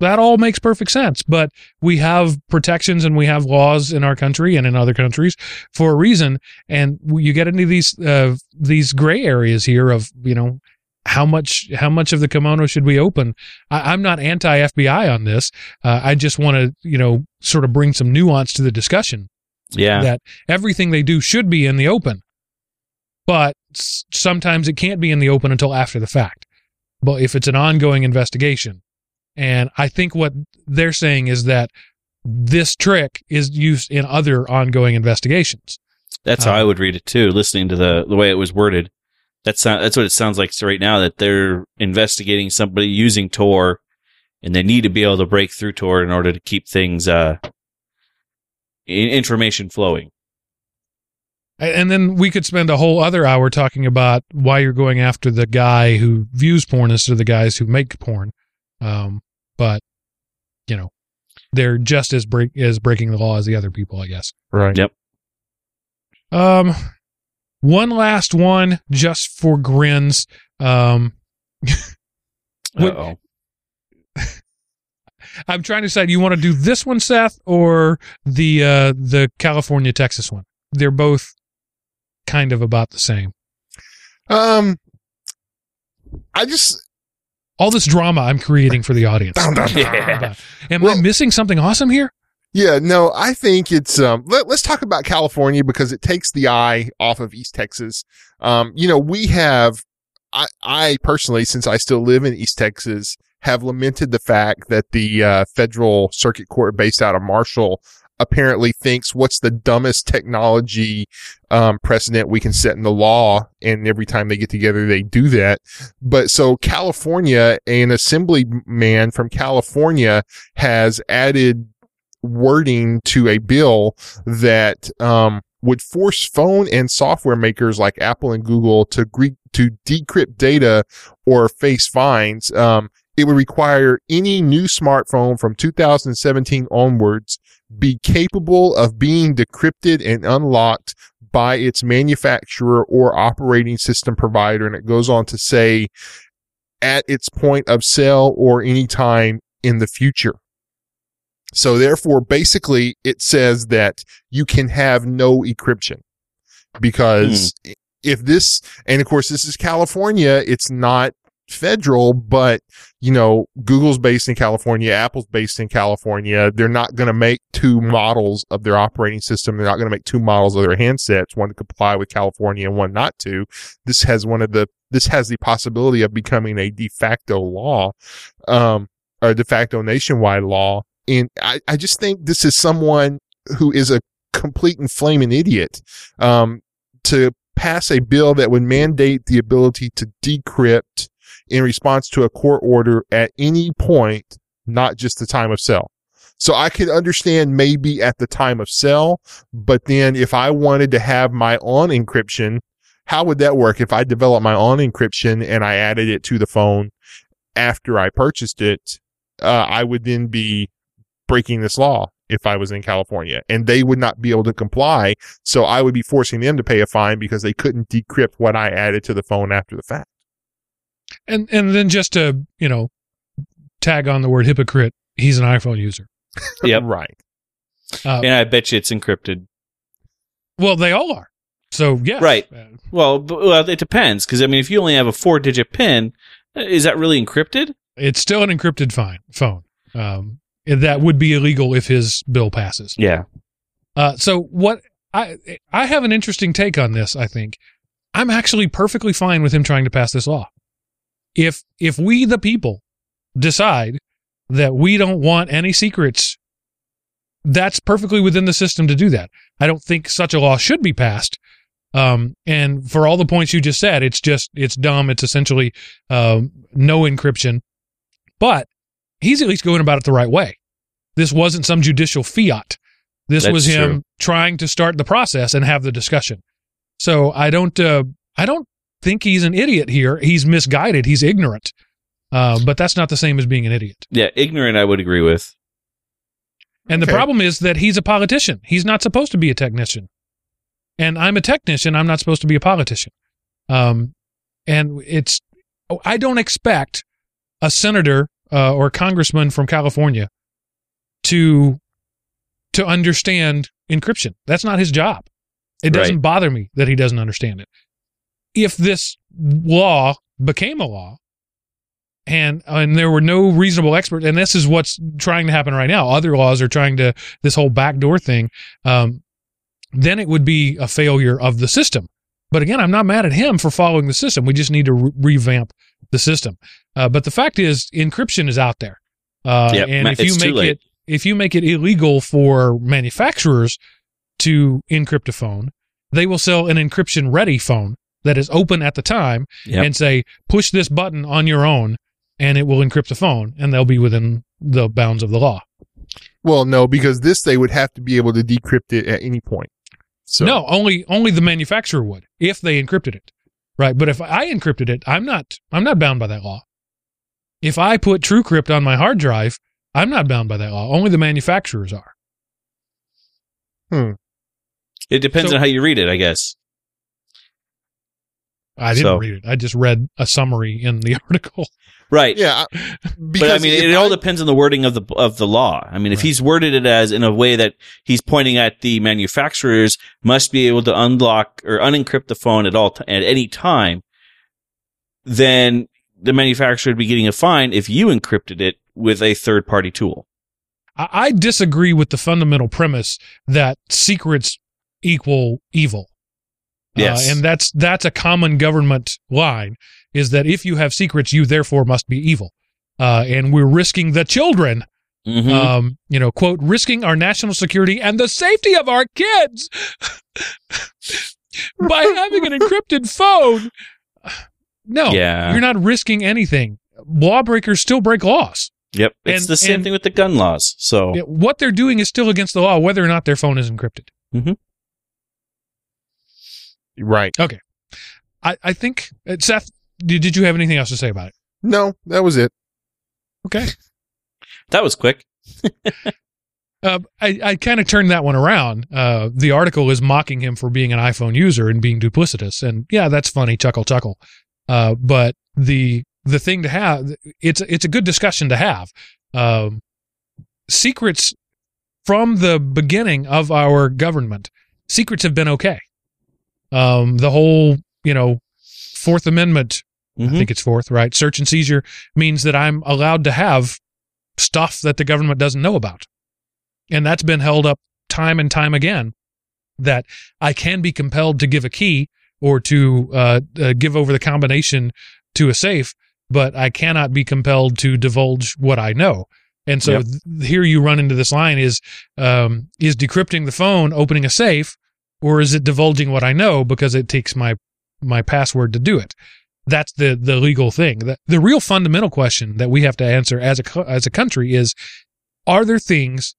that all makes perfect sense. But we have protections and we have laws in our country and in other countries for a reason. And you get into these uh, these gray areas here of you know how much how much of the kimono should we open? I, i'm not anti fbi on this. Uh, i just want to you know sort of bring some nuance to the discussion. Yeah. that everything they do should be in the open. But sometimes it can't be in the open until after the fact. But if it's an ongoing investigation and i think what they're saying is that this trick is used in other ongoing investigations That's how Um, I would read it too, listening to the the way it was worded. That's that's what it sounds like right now that they're investigating somebody using Tor and they need to be able to break through Tor in order to keep things uh information flowing. And then we could spend a whole other hour talking about why you're going after the guy who views porn instead of the guys who make porn um, but you know they're just as break as breaking the law as the other people i guess Right. Yep. Um, one last one just for grins. Um, Uh-oh. I'm trying to decide. You want to do this one, Seth, or the uh, the California Texas one? They're both kind of about the same. Um, I just, All this drama I'm creating for the audience. Yeah. Am I missing something awesome here? Yeah, no, I think it's um let, us talk about California because it takes the eye off of East Texas. Um, you know, we have I I personally since I still live in East Texas have lamented the fact that the uh, federal circuit court based out of Marshall apparently thinks what's the dumbest technology um, precedent we can set in the law and every time they get together they do that but so california an assemblyman from california has added wording to a bill that um, would force phone and software makers like Apple and Google to gre- to decrypt data or face fines. Um, it would require any new smartphone from 2017 onwards be capable of being decrypted and unlocked by its manufacturer or operating system provider. And it goes on to say at its point of sale or any time in the future. So therefore, basically it says that you can have no encryption because hmm. if this, and of course this is California, it's not federal, but you know, Google's based in California, Apple's based in California. They're not going to make two models of their operating system. They're not going to make two models of their handsets, one to comply with California and one not to. This has one of the, this has the possibility of becoming a de facto law, um, or de facto nationwide law. And I, I just think this is someone who is a complete and flaming idiot, um, to pass a bill that would mandate the ability to decrypt in response to a court order at any point, not just the time of sale. So I could understand maybe at the time of sale, but then if I wanted to have my own encryption, how would that work if I developed my own encryption and I added it to the phone after I purchased it? Uh, I would then be breaking this law if I was in California and they would not be able to comply. So I would be forcing them to pay a fine because they couldn't decrypt what I added to the phone after the fact. And and then just to you know tag on the word hypocrite, he's an iPhone user. Yep. Right. Uh, And I bet you it's encrypted Well, they all are. So yeah, Right. Uh, Well, b- well, it depends because I mean, if you only have a four-digit pin, uh, is that really encrypted? It's still an encrypted fine, phone. Um, that would be illegal if his bill passes. Yeah. Uh, so what I I have an interesting take on this. I think I'm actually perfectly fine with him trying to pass this law. If if we the people decide that we don't want any secrets, that's perfectly within the system to do that. I don't think such a law should be passed. Um, and for all the points you just said, it's just it's dumb. It's essentially um, no encryption. But he's at least going about it the right way. This wasn't some judicial fiat. This That's was him true. trying to start the process and have the discussion. So I don't, uh, I don't think he's an idiot here. He's misguided. He's ignorant. Uh, but that's not the same as being an idiot. Yeah. Ignorant, I would agree with. And the Okay. problem is that he's a politician. He's not supposed to be a technician. And I'm a technician. I'm not supposed to be a politician. Um, and it's, I don't expect a senator uh, or congressman from California to to understand encryption. That's not his job. It doesn't Right. bother me that he doesn't understand it. If this law became a law, and and there were no reasonable experts, and this is what's trying to happen right now. Other laws are trying to this whole backdoor thing. Um, then it would be a failure of the system. But again, I'm not mad at him for following the system. We just need to re- revamp the system. Uh, but the fact is, encryption is out there, uh, Yep, and if you make it if you make it illegal for manufacturers to encrypt a phone, they will sell an encryption ready phone that is open at the time Yep. and say push this button on your own and it will encrypt the phone and they'll be within the bounds of the law. Well, no, because this they would have to be able to decrypt it at any point. So No, only only the manufacturer would if they encrypted it. Right, but if I encrypted it, I'm not I'm not bound by that law. If I put TrueCrypt on my hard drive, I'm not bound by that law. Only the manufacturers are. Hmm. It depends So- on how you read it, I guess. I didn't So- read it. I just read a summary in the article. Right. yeah, But I mean, if it all depends on the wording of the of the law. I mean, if Right. he's worded it as in a way that he's pointing at the manufacturers must be able to unlock or unencrypt the phone at all t- at any time, then the manufacturer would be getting a fine if you encrypted it with a third party tool. I, I disagree with the fundamental premise that secrets equal evil. Yes. Uh, and that's that's a common government line is that if you have secrets, you therefore must be evil. Uh, and we're risking the children, Mhm. um, you know, quote, risking our national security and the safety of our kids by having an encrypted phone. No, yeah. you're not risking anything. Lawbreakers still break laws. yep. It's and- the same thing with the gun laws. So What they're doing is still against the law, whether or not their phone is encrypted. Right. Okay. I, I think, uh, Seth, did, did you have anything else to say about it? No, that was it. Okay. that was quick. Uh, I, I kind of turned that one around. Uh, the article is mocking him for being an iPhone user and being duplicitous. And yeah, that's funny. Chuckle, chuckle. Uh, but the, the thing to have, it's, it's a good discussion to have. Um, secrets from the beginning of our government, secrets have been okay. Um, the whole, you know, Fourth Amendment I Mhm. think it's fourth, right? Search and seizure means that I'm allowed to have stuff that the government doesn't know about. And that's been held up time and time again that I can be compelled to give a key or to uh, uh, give over the combination to a safe, but I cannot be compelled to divulge what I know. And so Yep. th- here you run into this line is um, is decrypting the phone opening a safe or is it divulging what I know because it takes my my password to do it? That's the the legal thing. The, the real fundamental question that we have to answer as a as a country is: Are there things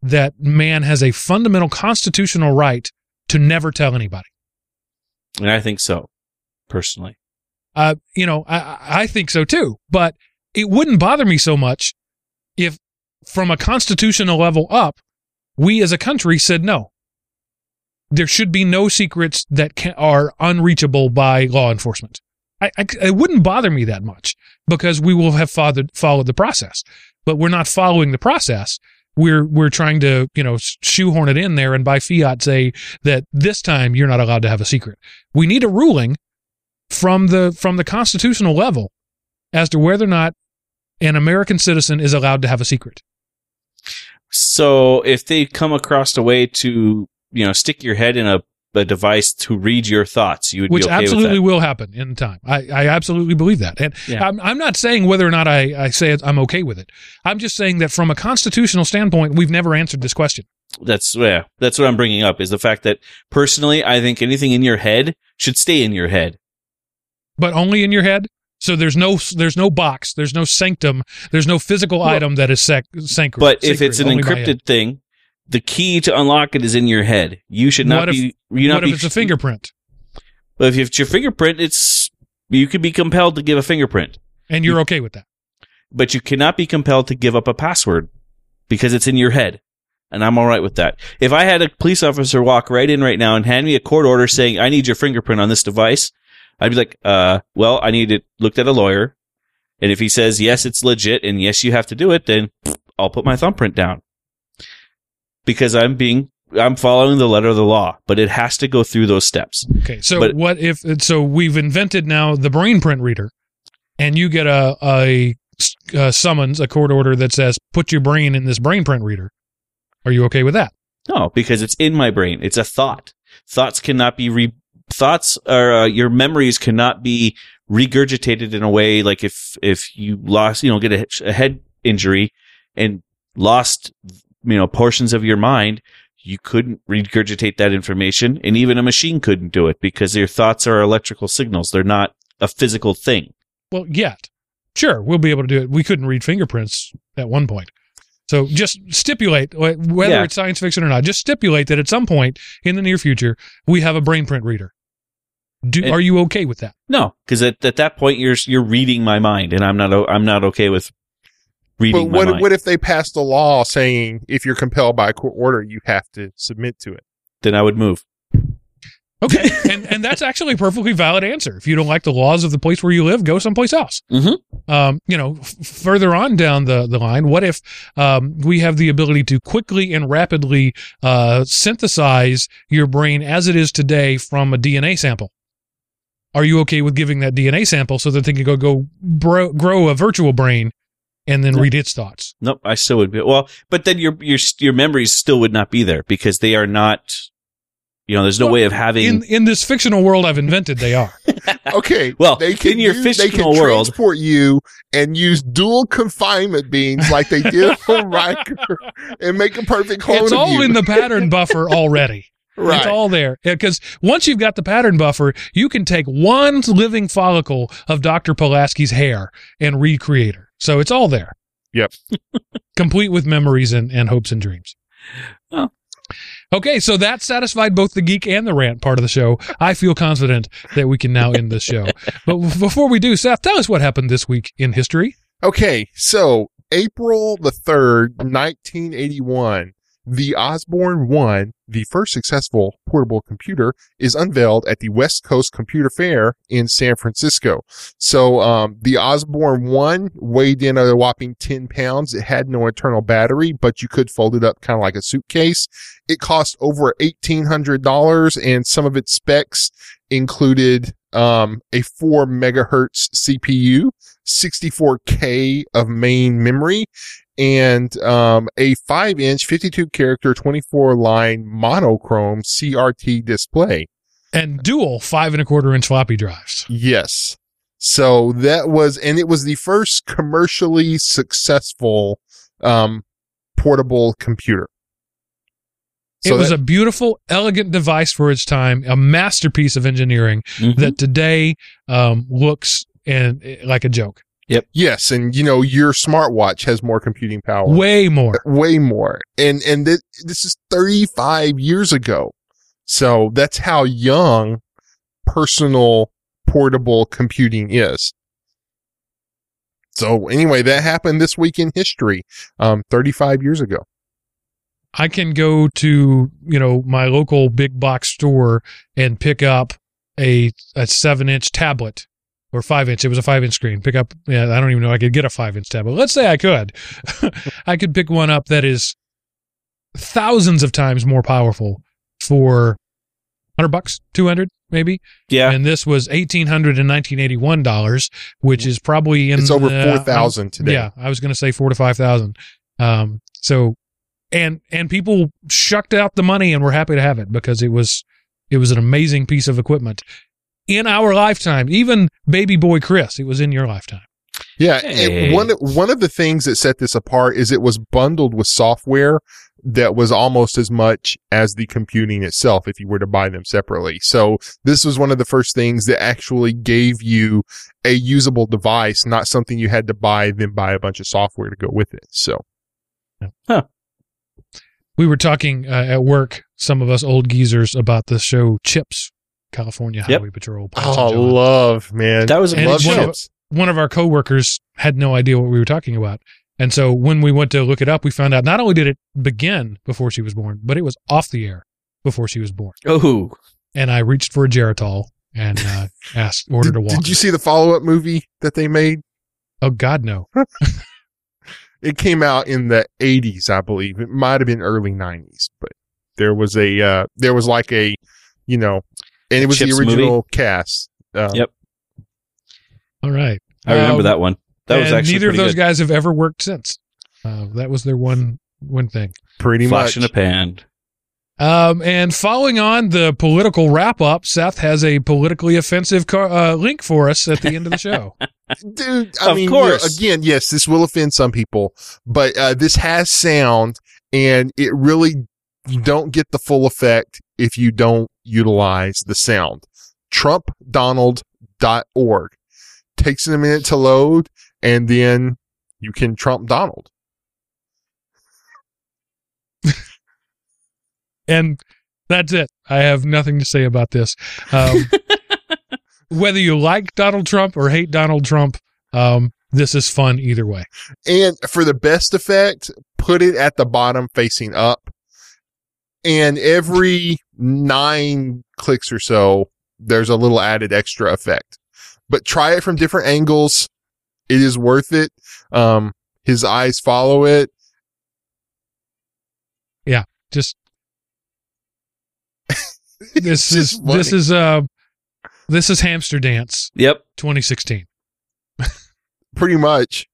that man has a fundamental constitutional right to never tell anybody? And I think so, personally. Uh, you know, I- I, I think so too. But it wouldn't bother me so much if, from a constitutional level up, we as a country said no. There should be no secrets that can, are unreachable by law enforcement. I, I, it wouldn't bother me that much because we will have followed, followed the process. But we're not following the process. we're we're trying to you know shoehorn it in there and by fiat say that this time you're not allowed to have a secret. We need a ruling from the from the constitutional level as to whether or not an American citizen is allowed to have a secret. So if they come across a way to, you know, stick your head in a, a device to read your thoughts, you would which be okay absolutely with will happen in time. I, I absolutely believe that, and Yeah. I'm, I'm not saying whether or not I, I say it, I'm okay with it. I'm just saying that from a constitutional standpoint, we've never answered this question. That's yeah, that's what I'm bringing up is the fact that personally, I think anything in your head should stay in your head. but only in your head. So there's no there's no box, there's no sanctum, there's no physical Well, item that is sec- sacred. But if sacred, it's an only my head. encrypted thing, the key to unlock it is in your head. You should not What if- be. You not what be. if it's a fingerprint But if it's your fingerprint, it's you could be compelled to give a fingerprint, and you're okay with that? but you cannot be compelled to give up a password because it's in your head. And I'm all right with that. If I had a police officer walk right in right now and hand me a court order saying I need your fingerprint on this device, I'd be like, uh, well, I need it looked at a lawyer. And if he says yes, it's legit, and yes, you have to do it, then I'll put my thumbprint down because I'm being I'm following the letter of the law, but it has to go through those steps. Okay, so But- what if so we've invented now the brain print reader, and you get a, a, a summons, a court order that says put your brain in this brain print reader. Are you okay with that? No, because it's in my brain. It's a thought. Thoughts cannot be re thoughts or uh, your memories cannot be regurgitated in a way like if if you lost, you know, get a, a head injury and lost, you know, portions of your mind, you couldn't regurgitate that information, and even a machine couldn't do it because your thoughts are electrical signals. They're not a physical thing. Well, yet, sure, we'll be able to do it. We couldn't read fingerprints at one point. So just stipulate whether Yeah. it's science fiction or not. Just stipulate that at some point in the near future we have a brain print reader. Do And- are you okay with that? No, because at, at that point you're you're reading my mind, and I'm not I'm not okay with reading my what mind. what if they passed a law saying if you're compelled by a court order, you have to submit to it? then I would move. Okay, and and that's actually a perfectly valid answer. If you don't like the laws of the place where you live, go someplace else. Mhm. Um, you know, f- further on down the the line, what if um, we have the ability to quickly and rapidly uh, synthesize your brain as it is today from a DNA sample? Are you okay with giving that DNA sample so that they can go go bro- grow a virtual brain and then Yeah. read its thoughts? Nope, I still would be. Well, but then your your your memories still would not be there because they are not. You know, there's no Well, way of having. In in this fictional world I've invented, they are. Okay. Well, they can in your use, they can fictional world- transport you and use dual confinement beams like they did on Riker and make a perfect clone it's of all you. in the pattern buffer already. right. It's all there. Because once you've got the pattern buffer, you can take one living follicle of Dr. Pulaski's hair and recreate her. So it's all there. Yep. Complete with memories and, and hopes and dreams. Oh. Okay, so that satisfied both the geek and the rant part of the show. I feel confident that we can now end this show. But before we do, Seth, tell us what happened this week in history. Okay, so April the 3rd, 1981, the Osborne 1, the first successful portable computer, is unveiled at the West Coast Computer Fair in San Francisco. So, um, the Osborne 1 weighed in at a whopping 10 pounds. It had no internal battery, but you could fold it up kind of like a suitcase. It cost over $1,800 and some of its specs included, um, a 4 megahertz CPU, 64K of main memory, and um, a 5 inch, 52 character, 24 line monochrome CRT display. And dual five and a quarter inch floppy drives. Yes. So that was, and it was the first commercially successful um, portable computer. it was a beautiful, elegant device for its time, a masterpiece of engineering Mhm. that today um, looks and like a joke. Yes, and you know your smartwatch has more computing power. Way more. way more. And and th- this is 35 years ago. So that's how young personal portable computing is. So anyway, that happened this week in history, um, 35 years ago. I can go to you know my local big box store and pick up a a seven inch tablet or five inch. It was a five inch screen. Pick up. Yeah, I don't even know. I could get a five inch tablet. Let's say I could. I could pick one up that is thousands of times more powerful for 100 bucks, 200 maybe. Yeah. And this was 1800 and 1981 dollars, which is probably in It's over the- four thousand today. Yeah, I was going to say 4 to 5000. Um so and and people shucked out the money and were happy to have it because it was it was an amazing piece of equipment in our lifetime. Even baby boy Chris, it was in your lifetime. Yeah, Hey. and one one of the things that set this apart is it was bundled with software that was almost as much as the computing itself if you were to buy them separately. So this was one of the first things that actually gave you a usable device, not something you had to buy then buy a bunch of software to go with it. So We were talking uh, at work, some of us old geezers, about the show Chips, California Yep. Highway Patrol. Patch oh, John. love man, That was a love one of- chips. one of our coworkers had no idea what we were talking about. And so when we went to look it up, we found out not only did it begin before she was born, but it was off the air before she was born. Oh, And I reached for a Geritol and uh, asked, ordered Did, a walker. did you see the follow up movie that they made? oh God, no! It came out in the 80s, I believe. It might have been early 90s, but there was a, uh, there was like a, you know, and it was Chips the movie? original cast. Uh, Yep. All right. I remember Um, that one. That was and actually neither of those good. guys have ever worked since. Uh, that was their one one thing. Pretty Flash in a much. pan. Um, and following on the political wrap up, Seth has a politically offensive car, uh, link for us at the end of the show. Dude, I Of mean, course. again, yes, this will offend some people, but, uh, this has sound and it really, you don't get the full effect if you don't utilize the sound. TrumpDonald.org takes a minute to load and then you can Trump Donald. and that's it. I have nothing to say about this. Um, whether you like Donald Trump or hate Donald Trump, um, this is fun either way. And for the best effect, put it at the bottom facing up. And every nine clicks or so, there's a little added extra effect. But try it from different angles. It is worth it. Um, his eyes follow it. Yeah, just this It's is just this is uh this is Hamster Dance Yep. 2016. Pretty much.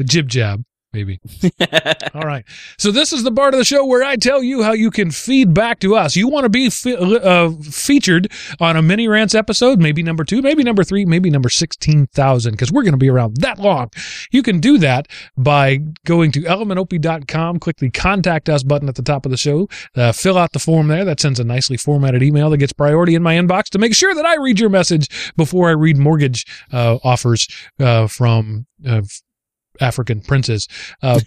JibJab, maybe. All right. So this is the part of the show where I tell you how you can feed back to us. You want to be fe- uh, featured on a mini rants episode, maybe number two, maybe number three, maybe number 16,000, because we're going to be around that long. You can do that by going to elementop.com, click the contact us button at the top of the show, uh, fill out the form there. That sends a nicely formatted email that gets priority in my inbox to make sure that I read your message before I read mortgage uh, offers uh, from uh, African princes. Uh,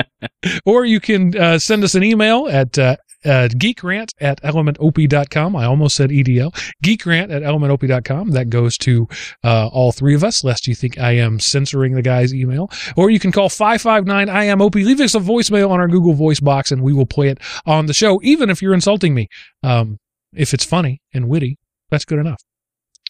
or you can uh, send us an email at uh, uh, geekrant at elementop.com. I almost said EDL. Geekrant at elementop.com. That goes to uh, all three of us, lest you think I am censoring the guy's email. Or you can call 559 I am OP. Leave us a voicemail on our Google Voice box and we will play it on the show, even if you're insulting me. Um, if it's funny and witty, that's good enough.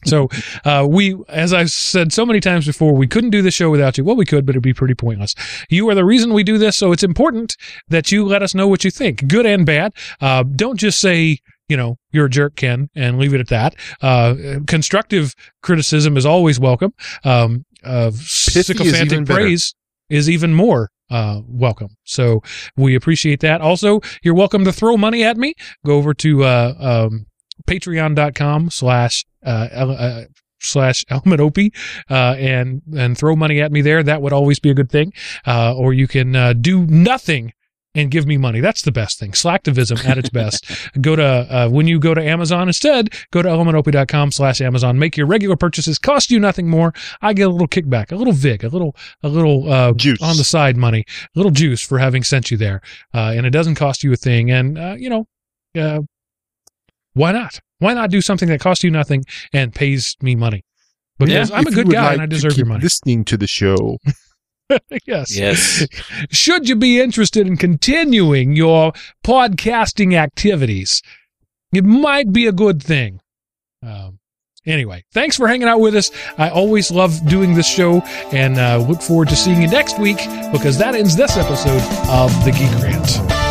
So uh, we, as I've said so many times before, we couldn't do this show without you. Well, we could, but it'd be pretty pointless. You are the reason we do this, so it's important that you let us know what you think, good and bad. Uh, don't just say, you know, you're a jerk, Ken, and leave it at that. Uh, constructive criticism is always welcome. Um, uh, is sycophantic even better. praise is even more uh, welcome. So we appreciate that. Also, you're welcome to throw money at me. Go over to uh, um, patreon.com slash uh, uh, slash element opie uh, and and throw money at me there. That would always be a good thing. Uh, or you can uh, do nothing and give me money. That's the best thing. Slacktivism at its best. go to uh, when you go to Amazon instead, go to elementop.com slash Amazon. Make your regular purchases. Cost you nothing more. I get a little kickback, a little vig, a little a little uh, Juice. on the side money, a little juice for having sent you there. Uh, and it doesn't cost you a thing. And uh, you know, uh, why not? Why not do something that costs you nothing and pays me money? Because I'm a If you good guy like and I to deserve your money. Listening to the show. yes. Yes. Should you be interested in continuing your podcasting activities, it might be a good thing. Um, anyway, thanks for hanging out with us. I always love doing this show and uh, look forward to seeing you next week because that ends this episode of The Geek Rant.